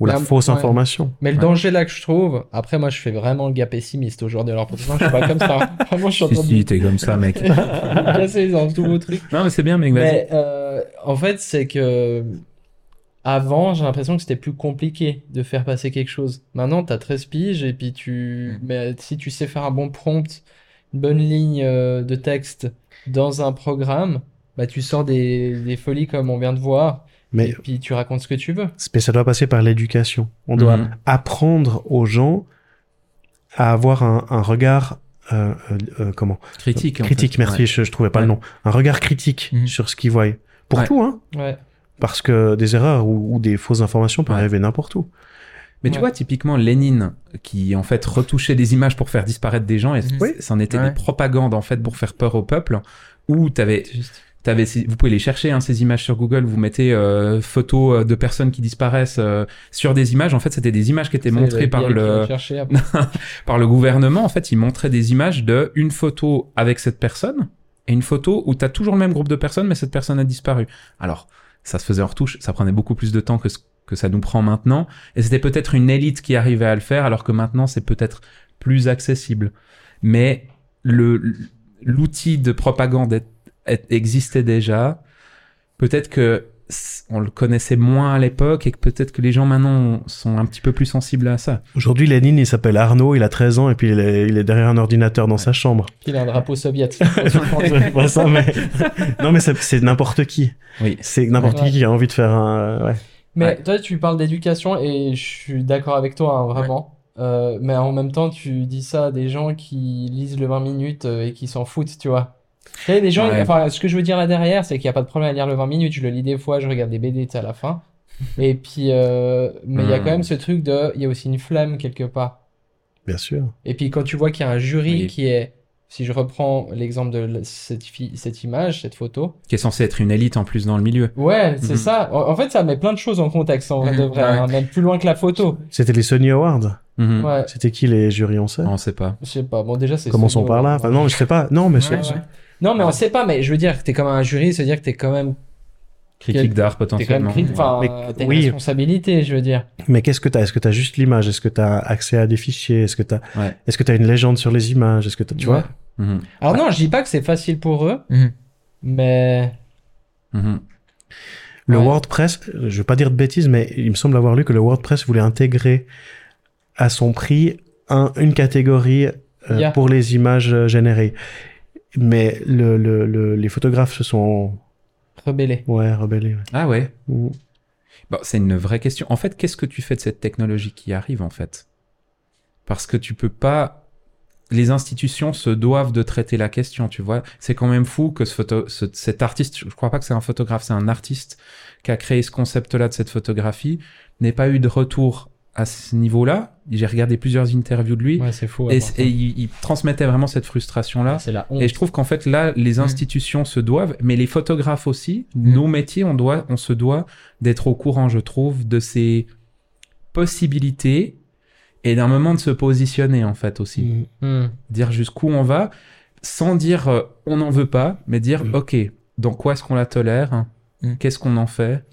Ou la fausse ouais. information. Mais le Ouais. danger là que je trouve, après moi je fais vraiment le gars pessimiste aujourd'hui, alors pourtant je suis pas comme ça. Vraiment je suis en Si, si, t'es comme ça, mec. casser dans tous vos trucs. non, mais c'est bien, mec, vas-y. Mais euh, en fait, c'est que avant, j'ai l'impression que c'était plus compliqué de faire passer quelque chose. Maintenant, t'as 13 piges et puis tu. Mm. Mais si tu sais faire un bon prompt, une bonne ligne euh, de texte dans un programme, bah tu sors des, des folies comme on vient de voir Mais et puis tu racontes ce que tu veux. mais ça doit passer par l'éducation. On doit Mhm. apprendre aux gens à avoir un, un regard euh, euh, euh, comment? Critique. en critique. fait. Merci, Ouais. je, je trouvais pas Ouais. le nom. Un regard critique Mhm. sur ce qu'ils voient. Pour Ouais. tout, hein. Ouais. Parce que des erreurs ou, ou des fausses informations peuvent Ouais. arriver n'importe où. Mais tu vois, typiquement, Lénine, qui en fait retouchait des images pour faire disparaître des gens, et Mhm. c- c'en était Ouais. des propagandes en fait pour faire peur au peuple, où t'avais, C'est ces- vous pouvez les chercher, hein, ces images sur Google, vous mettez euh, photos euh, de personnes qui disparaissent euh, sur des images, en fait c'était des images qui étaient montrées par le, par le gouvernement, en fait ils montraient des images de une photo avec cette personne, et une photo où t'as toujours le même groupe de personnes, mais cette personne a disparu. Alors, ça se faisait en retouche, ça prenait beaucoup plus de temps que ce que ça nous prend maintenant, et c'était peut-être une élite qui arrivait à le faire, alors que maintenant c'est peut-être plus accessible. Mais le l'outil de propagande est- existait déjà. Peut-être que on le connaissait moins à l'époque et que peut-être que les gens maintenant sont un petit peu plus sensibles à ça. Aujourd'hui, Lénine, il s'appelle Arnaud, il a 13 ans et puis il est, il est derrière un ordinateur dans sa chambre. Il a un drapeau pas ça, mais... non, mais c'est n'importe qui. Oui. C'est n'importe Ouais. qui qui a envie de faire un... Ouais. Mais Ouais. toi, tu parles d'éducation et je suis d'accord avec toi, hein, vraiment. Euh, mais en même temps, tu dis ça à des gens qui lisent le 20 minutes euh, et qui s'en foutent, tu vois. Tu sais, les gens, Ouais. enfin, ce que je veux dire là derrière, c'est qu'il n'y a pas de problème à lire le 20 minutes. Je le lis des fois, je regarde des BD, à la fin. Et puis, euh, mais il y a quand même ce truc de, il y a aussi une flemme quelque part. Bien sûr. Et puis quand tu vois qu'il y a un jury Oui. qui est, si je reprends l'exemple de cette, cette image, cette photo, Qui est censé être une élite en plus dans le milieu. ouais, c'est Mhm. ça. En, en fait, ça met plein de choses en contexte, en vrai de vrai, ouais. hein, même plus loin que la photo. C'était les Sony Awards. Mhm. Ouais, C'était qui les jurys, on sait On sait pas. je sais pas. Bon, déjà, c'est Commençons Sony, par là. Enfin, non, je sais pas. Non, mais c'est... Ouais, c'est- ouais. Non, mais on sait pas, mais je veux dire que t'es comme un jury, c'est-à-dire que t'es quand même, Critique d'art t'es quand même, potentiellement. crit- enfin, Mais- euh, t'as une oui. responsabilité, je veux dire. Mais qu'est-ce que t'as Est-ce que t'as juste l'image Est-ce que t'as accès à des fichiers Est-ce que t'as Ouais. Est-ce que t'as une légende sur les images Est-ce que t'as... Tu Ouais. vois? Mhm. Alors non, je dis pas que c'est facile pour eux, Mhm. mais Mhm. Le Ouais. WordPress, je veux pas dire de bêtises, mais il me semble avoir lu que le WordPress voulait intégrer à son prix un, une catégorie euh, Yeah. pour les images euh, générées. Mais le, le, le- les photographes se sont rebellés. ouais, rebellés. ouais. Ah ouais. Mm. Bon, c'est une vraie question. En fait, qu'est-ce que tu fais de cette technologie qui arrive en fait? Parce que tu peux pas. Les institutions se doivent de traiter la question, tu vois. C'est quand même fou que ce photo, ce- cet artiste, je crois pas que c'est un photographe, c'est un artiste qui a créé ce concept-là de cette photographie, n'ait pas eu de retour à ce niveau-là. J'ai regardé plusieurs interviews de lui Ouais, c'est fou. et, il, il transmettait vraiment cette frustration-là. C'est la honte. Et je trouve qu'en fait là, les Mm. institutions se doivent, mais les photographes aussi, Mm. nos métiers, on doit, on se doit d'être au courant, je trouve, de ces possibilités et d'un moment de se positionner en fait aussi, Mm. Dire jusqu'où on va, sans dire euh, on n'en veut pas, mais dire ok, dans quoi est-ce qu'on la tolère, qu'est-ce qu'on en fait,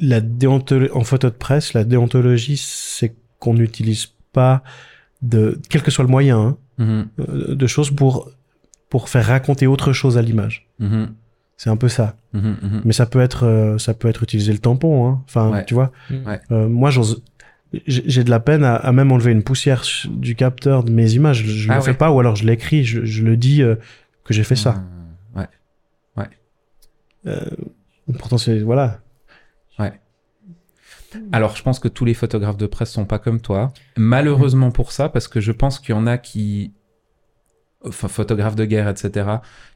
La déontolo- en photo de presse, la déontologie, c'est qu'on n'utilise pas de, quel que soit le moyen, hein, Mhm, euh, de choses pour pour faire raconter autre chose à l'image. mhm, C'est un peu ça. mhm. Mais ça peut être, euh, ça peut être utiliser le tampon, hein. Enfin, Ouais. tu vois. Mm. Ouais. Euh, moi, j'ose, j'ai de la peine à, à même enlever une poussière du capteur de mes images. Je, je Ah le fais ouais. pas, ou alors je l'écris, je, je le dis euh, que j'ai fait ça. Ouais. Euh, pourtant, c'est voilà. Alors, je pense que tous les photographes de presse sont pas comme toi. Malheureusement pour ça, parce que je pense qu'il y en a qui enfin, photographes de guerre, etc.,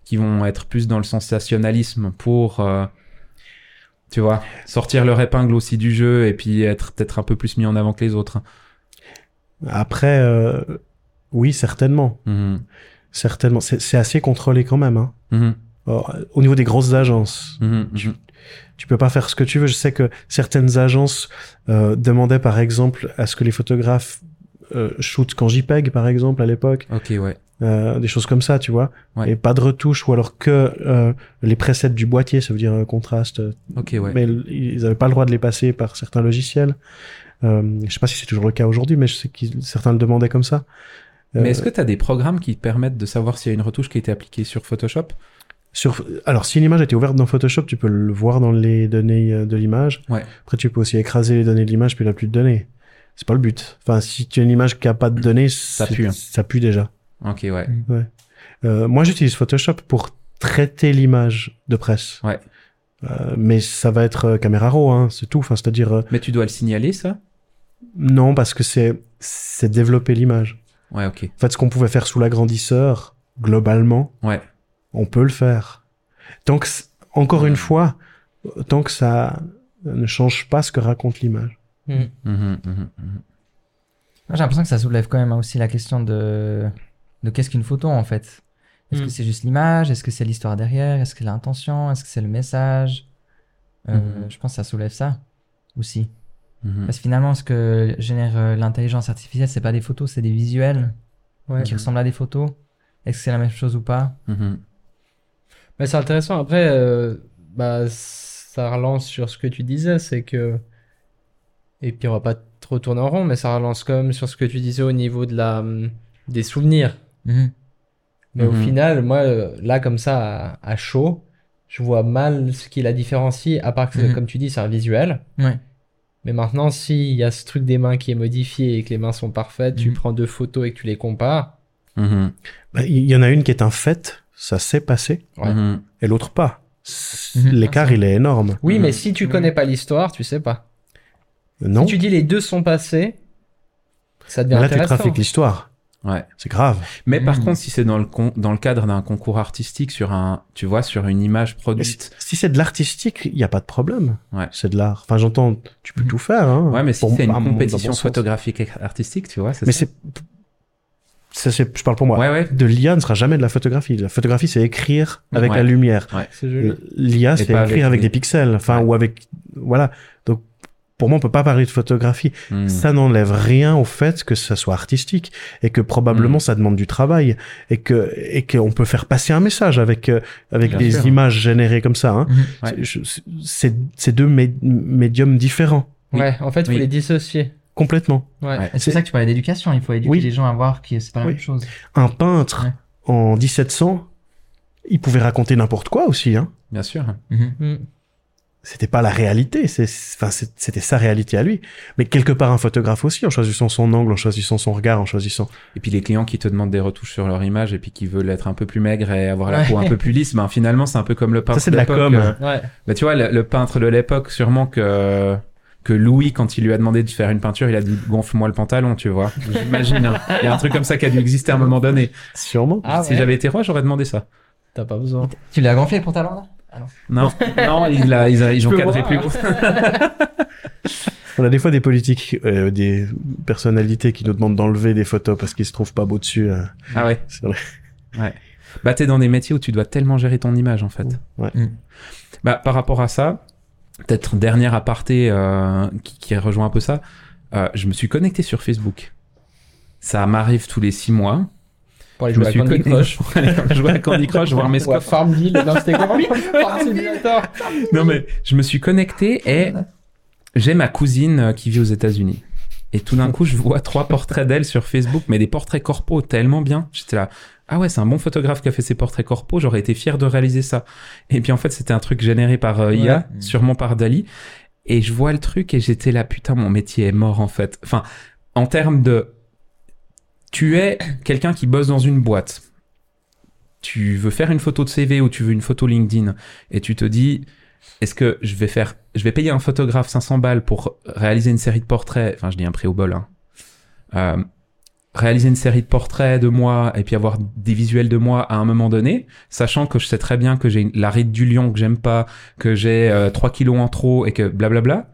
qui vont être plus dans le sensationnalisme pour, euh, tu vois, sortir leur épingle aussi du jeu et puis être peut-être un peu plus mis en avant que les autres. Après, euh, oui, certainement. Mhm. Certainement. C'est c'est assez contrôlé quand même. Hein. Mhm. Au niveau des grosses agences. Tu- Mhm. tu peux pas faire ce que tu veux. Je sais que certaines agences euh, demandaient par exemple à ce que les photographes euh, shootent qu'en JPEG par exemple à l'époque, Ok, ouais. euh, des choses comme ça, tu vois, Ouais. et pas de retouches ou alors que euh, les presets du boîtier, ça veut dire euh, contraste, euh, Ok, ouais. mais ils avaient pas le droit de les passer par certains logiciels. Euh, je sais pas si c'est toujours le cas aujourd'hui, mais je sais que certains le demandaient comme ça. Mais est-ce que tu as des programmes qui te permettent de savoir s'il y a une retouche qui a été appliquée sur Photoshop? Sur, alors, si une image était ouverte dans Photoshop, tu peux le voir dans les données euh, de l'image. Ouais. Après, tu peux aussi écraser les données de l'image, puis il a plus de données. C'est pas le but. Enfin, si tu as une image qui a pas de données, ça pue, hein. Ça pue déjà. Ok, ouais. Euh, moi, j'utilise Photoshop pour traiter l'image de presse. Ouais. Euh, mais ça va être caméra raw, hein, c'est tout. Enfin, c'est-à-dire, euh, Mais tu dois le signaler, ça? Non, parce que c'est, c'est développer l'image. Ouais, ok. En fait, ce qu'on pouvait faire sous l'agrandisseur, globalement, Ouais. On peut le faire. Tant que, encore une fois, tant que ça ne change pas ce que raconte l'image. Mhm, mhm. Moi, j'ai l'impression que ça soulève quand même aussi la question de, de qu'est-ce qu'une photo en fait? Est-ce que c'est juste l'image? Est-ce que c'est l'histoire derrière? Est-ce que c'est l'intention? Est-ce que c'est le message? Euh. Je pense que ça soulève ça aussi. Parce que finalement, ce que génère euh, l'intelligence artificielle, c'est pas des photos, c'est des visuels Ouais. qui ressemblent à des photos. Est-ce que c'est la même chose ou pas? Mais c'est intéressant. Après, euh, bah, ça relance sur ce que tu disais, c'est que. Et puis on va pas trop tourner en rond, mais ça relance quand même sur ce que tu disais au niveau de la, hum, des souvenirs. Mhm. Mais au Mhm. final, moi, euh, là, comme ça, à, à chaud, je vois mal ce qui la différencie, à part que, Mhm. comme tu dis, c'est un visuel. Ouais. Mais maintenant, s'il y a ce truc des mains qui est modifié et que les mains sont parfaites, tu prends deux photos et que tu les compares. Bah, Il y en a une qui est un fait, ça s'est passé, Ouais. Mhm. et l'autre pas. Mhm. L'écart, il est énorme. Oui, Mhm. mais si tu Mhm. connais pas l'histoire, tu sais pas. Non, Si tu dis les deux sont passés, ça devient mais là, tu intéressant. trafiques l'histoire. Ouais. C'est grave. Mais par Mhm. contre, si c'est dans le con- dans le cadre d'un concours artistique sur un, tu vois, sur une image Mais produite. si si c'est de l'artistique, il n'y a pas de problème. Ouais. C'est de l'art. Enfin, j'entends, tu peux Mhm. tout faire. Hein, Ouais, mais si c'est une compétition sens. photographique et artistique, tu vois, c'est Mais c'est. Ça, c'est, je parle pour moi. Ouais, ouais. De l'IA ne sera jamais de la photographie. La photographie, c'est écrire avec Ouais. la lumière. L'IA, c'est écrire avec avec, des- pixels. Enfin, Ouais. ou avec. Voilà. Donc, pour moi, on peut pas parler de photographie. Mhm. Ça n'enlève rien au fait que ça soit artistique et que probablement Mm. ça demande du travail et que et qu'on peut faire passer un message avec euh, avec Bien des sûr. images générées comme ça. Hein. Ouais. C'est- deux mé- médiums différents Oui. Ouais, en fait, il faut Oui. les dissocier. Complètement. Ouais. C'est ça que tu parlais d'éducation. Il faut éduquer Oui. les gens à voir que c'est pas la Oui. même chose. Un peintre Ouais. en 1700, il pouvait raconter n'importe quoi aussi. Hein. Bien sûr. Mhm. Mm. C'était pas la réalité, c'est enfin c'est- c'était sa réalité à lui. Mais quelque part un photographe aussi, en choisissant son angle, en choisissant son regard, en choisissant. Et puis les clients qui te demandent des retouches sur leur image et puis qui veulent être un peu plus maigres et avoir la Ouais. peau un peu plus lisse, ben finalement c'est un peu comme le peintre Ça c'est de la l'époque, com. euh, Ouais. Bah, tu vois, le, le peintre de l'époque, sûrement que, que Louis, quand il lui a demandé de faire une peinture, il a dit gonfle-moi le pantalon, tu vois. J'imagine. hein. Il y a un truc comme ça qui a dû exister à un moment donné. Sûrement. Ah si ouais. j'avais été roi, j'aurais demandé ça. T'as pas besoin. Tu l'as gonflé le pantalon là? Non, non, il a- ils, a- ils ont cadré voir, plus hein. gros. On a des fois des politiques, euh, des personnalités qui nous demandent d'enlever des photos parce qu'ils se trouvent pas beau dessus. euh, Ah ouais. c'est vrai. Bah, t'es dans des métiers où tu dois tellement gérer ton image, en fait. Ouais. Mm. Bah, par rapport à ça, peut-être dernier aparté euh, qui, qui rejoint un peu ça, euh, je me suis connecté sur Facebook. Ça m'arrive tous les six mois. Pour aller Je me jouer à suis Candy connecté Crush. pour aller jouer à Candy Crush, voir mes scores. Farmville. Non, c'était. Non mais je me suis connecté et j'ai ma cousine euh, qui vit aux États-Unis. Et tout d'un coup, je vois trois portraits d'elle sur Facebook, mais des portraits corpaux tellement bien. J'étais là, ah ouais, c'est un bon photographe qui a fait ses portraits corpaux. J'aurais été fier de réaliser ça. Et puis en fait, c'était un truc généré par euh, IA, Ouais. sûrement par Dali. Et je vois le truc et j'étais là, putain, mon métier est mort en fait. Enfin, en termes de, tu es quelqu'un qui bosse dans une boîte. Tu veux faire une photo de CV ou tu veux une photo LinkedIn et tu te dis, est-ce que je vais faire, je vais payer un photographe 500 balles pour réaliser une série de portraits, enfin je dis un prix au bol, hein. Euh, réaliser une série de portraits de moi et puis avoir des visuels de moi à un moment donné, sachant que je sais très bien que j'ai la ride du lion que j'aime pas, que j'ai euh, 3 kilos en trop et que blablabla,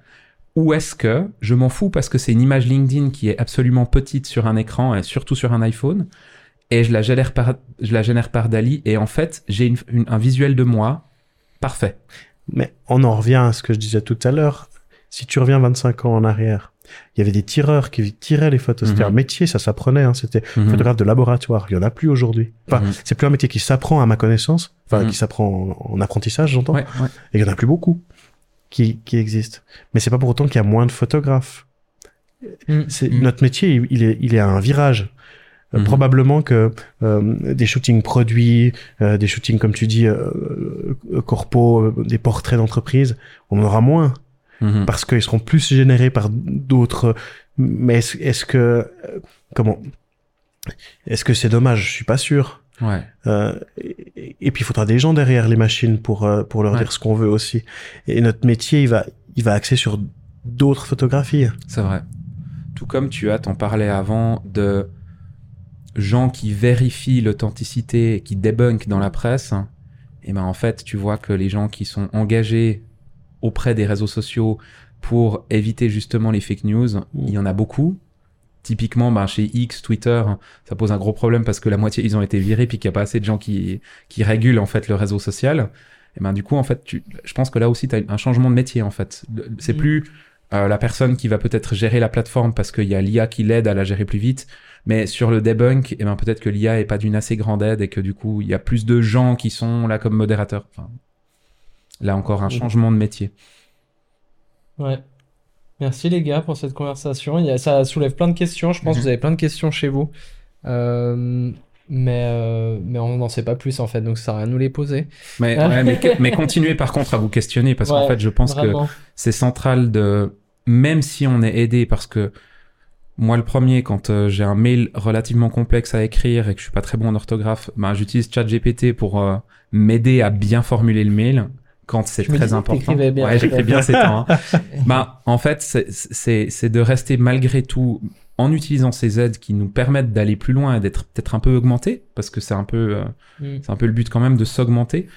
ou est-ce que je m'en fous parce que c'est une image LinkedIn qui est absolument petite sur un écran et surtout sur un iPhone et je la génère par, je la génère par Dali et en fait j'ai une- une- un visuel de moi parfait. Mais on en revient à ce que je disais tout à l'heure. Si tu reviens 25 ans en arrière, il y avait des tireurs qui tiraient les photos. C'était Mhm. un métier, ça s'apprenait. Hein. C'était Mhm. photographe de laboratoire. Il y en a plus aujourd'hui. Enfin, Mhm. c'est plus un métier qui s'apprend à ma connaissance. Enfin, Mhm. qui s'apprend en, en apprentissage, j'entends. Ouais, ouais. Et il y en a plus beaucoup qui, qui existent. Mais c'est pas pour autant qu'il y a moins de photographes. Mm. C'est Mm. notre métier, il- est, il est à un virage. Euh, Mhm. Probablement que euh, des shootings produits, euh, des shootings comme tu dis, euh, euh, corpo, euh, des portraits d'entreprise, on en aura moins Mhm. parce qu'ils seront plus générés par d'autres. Mais est-ce que euh, comment Est-ce que c'est dommage? Je suis pas sûr. Ouais. Euh, et, et puis il faudra des gens derrière les machines pour euh, pour leur Ouais. dire ce qu'on veut aussi. Et notre métier, il va il va axer sur d'autres photographies. C'est vrai. Tout comme tu as, t'en parlais avant, de gens qui vérifient l'authenticité, et qui débunkent dans la presse. Et ben en fait, tu vois que les gens qui sont engagés auprès des réseaux sociaux pour éviter justement les fake news, il y en a beaucoup. Typiquement, ben, chez X, Twitter, ça pose un gros problème parce que la moitié ils ont été virés puis qu'il n'y a pas assez de gens qui, qui régulent en fait le réseau social. Et ben du coup, en fait, tu, je pense que là aussi, tu as un changement de métier en fait. C'est Mm. plus euh, la personne qui va peut-être gérer la plateforme parce qu'il y a l'IA qui l'aide à la gérer plus vite. Mais sur le debunk, eh ben peut-être que l'IA est pas d'une assez grande aide et que du coup, il y a plus de gens qui sont là comme modérateurs. Enfin, là encore un Mhm. changement de métier. Ouais. Merci les gars pour cette conversation. Il y a- ça soulève plein de questions. Je pense que vous avez plein de questions chez vous. Euh, mais, euh, mais on n'en sait pas plus en fait, donc ça sert à rien de nous les poser. Mais, ouais, mais, continuez par contre à vous questionner parce qu'en Ouais, fait, je pense que c'est central de même si on est aidé parce que moi le premier quand euh, j'ai un mail relativement complexe à écrire et que je suis pas très bon en orthographe ben j'utilise ChatGPT pour euh, m'aider à bien formuler le mail quand c'est très important bien. ouais j'écris bien ces temps hein. ben en fait c'est de rester malgré tout en utilisant ces aides qui nous permettent d'aller plus loin et d'être peut-être un peu augmenté parce que c'est un peu euh, Mm. c'est un peu le but quand même de s'augmenter,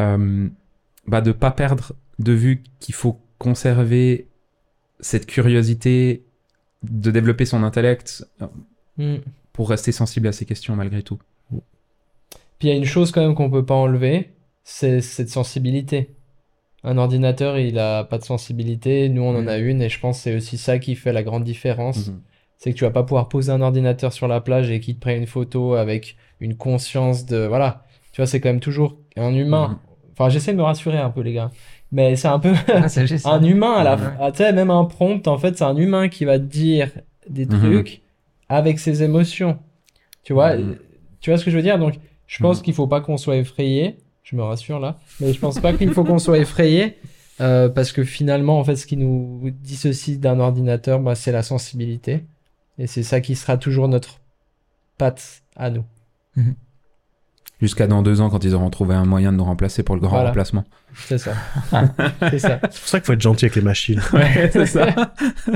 euh, bah de pas perdre de vue qu'il faut conserver cette curiosité, de développer son intellect Mm. pour rester sensible à ces questions malgré tout. Puis il y a une chose quand même qu'on peut pas enlever, c'est cette sensibilité. Un ordinateur, il a pas de sensibilité. Nous, on en a une, et je pense que c'est aussi ça qui fait la grande différence. Mhm. C'est que tu vas pas pouvoir poser un ordinateur sur la plage et qu'il te prenne une photo avec une conscience de... Voilà. Tu vois, c'est quand même toujours un humain. Mhm. Enfin, j'essaie de me rassurer un peu, les gars. Mais c'est un peu Ah, un humain à la Ouais. tu sais, même un prompt, en fait, c'est un humain qui va te dire des Mhm. trucs avec ses émotions. Tu vois, tu vois ce que je veux dire? Donc, je pense qu'il faut pas qu'on soit effrayé. Je me rassure là. Mais je pense pas qu'il faut qu'on soit effrayé. euh, parce que finalement, en fait, ce qui nous dissocie d'un ordinateur, bah, c'est la sensibilité. Et c'est ça qui sera toujours notre patte à nous. Jusqu'à dans deux ans quand ils auront trouvé un moyen de nous remplacer pour le grand Voilà. remplacement. C'est ça. c'est ça. C'est pour ça qu'il faut être gentil avec les machines. Ouais, c'est ça.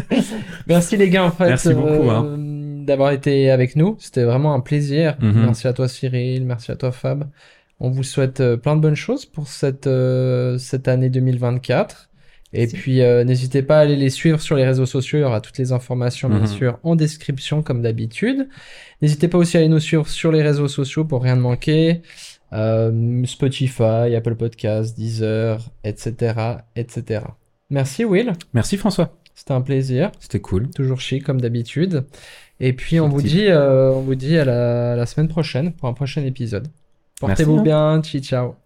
Merci les gars en fait Merci beaucoup, hein. euh, d'avoir été avec nous. C'était vraiment un plaisir. Mhm. Merci à toi Cyril, merci à toi Fab. On vous souhaite euh, plein de bonnes choses pour cette, euh, cette année 2024. Et Merci. puis euh, n'hésitez pas à aller les suivre sur les réseaux sociaux. Il y aura toutes les informations bien Mhm. sûr en description comme d'habitude. N'hésitez pas aussi à aller nous suivre sur les réseaux sociaux pour rien ne manquer. Euh, Spotify, Apple Podcasts, Deezer, etc., etc. Merci Will, Merci François. c'était un plaisir C'était cool. toujours chic comme d'habitude. Et puis on vous dit, euh, on vous dit à la, à la semaine prochaine pour un prochain épisode. Portez-vous bien, ciao ciao.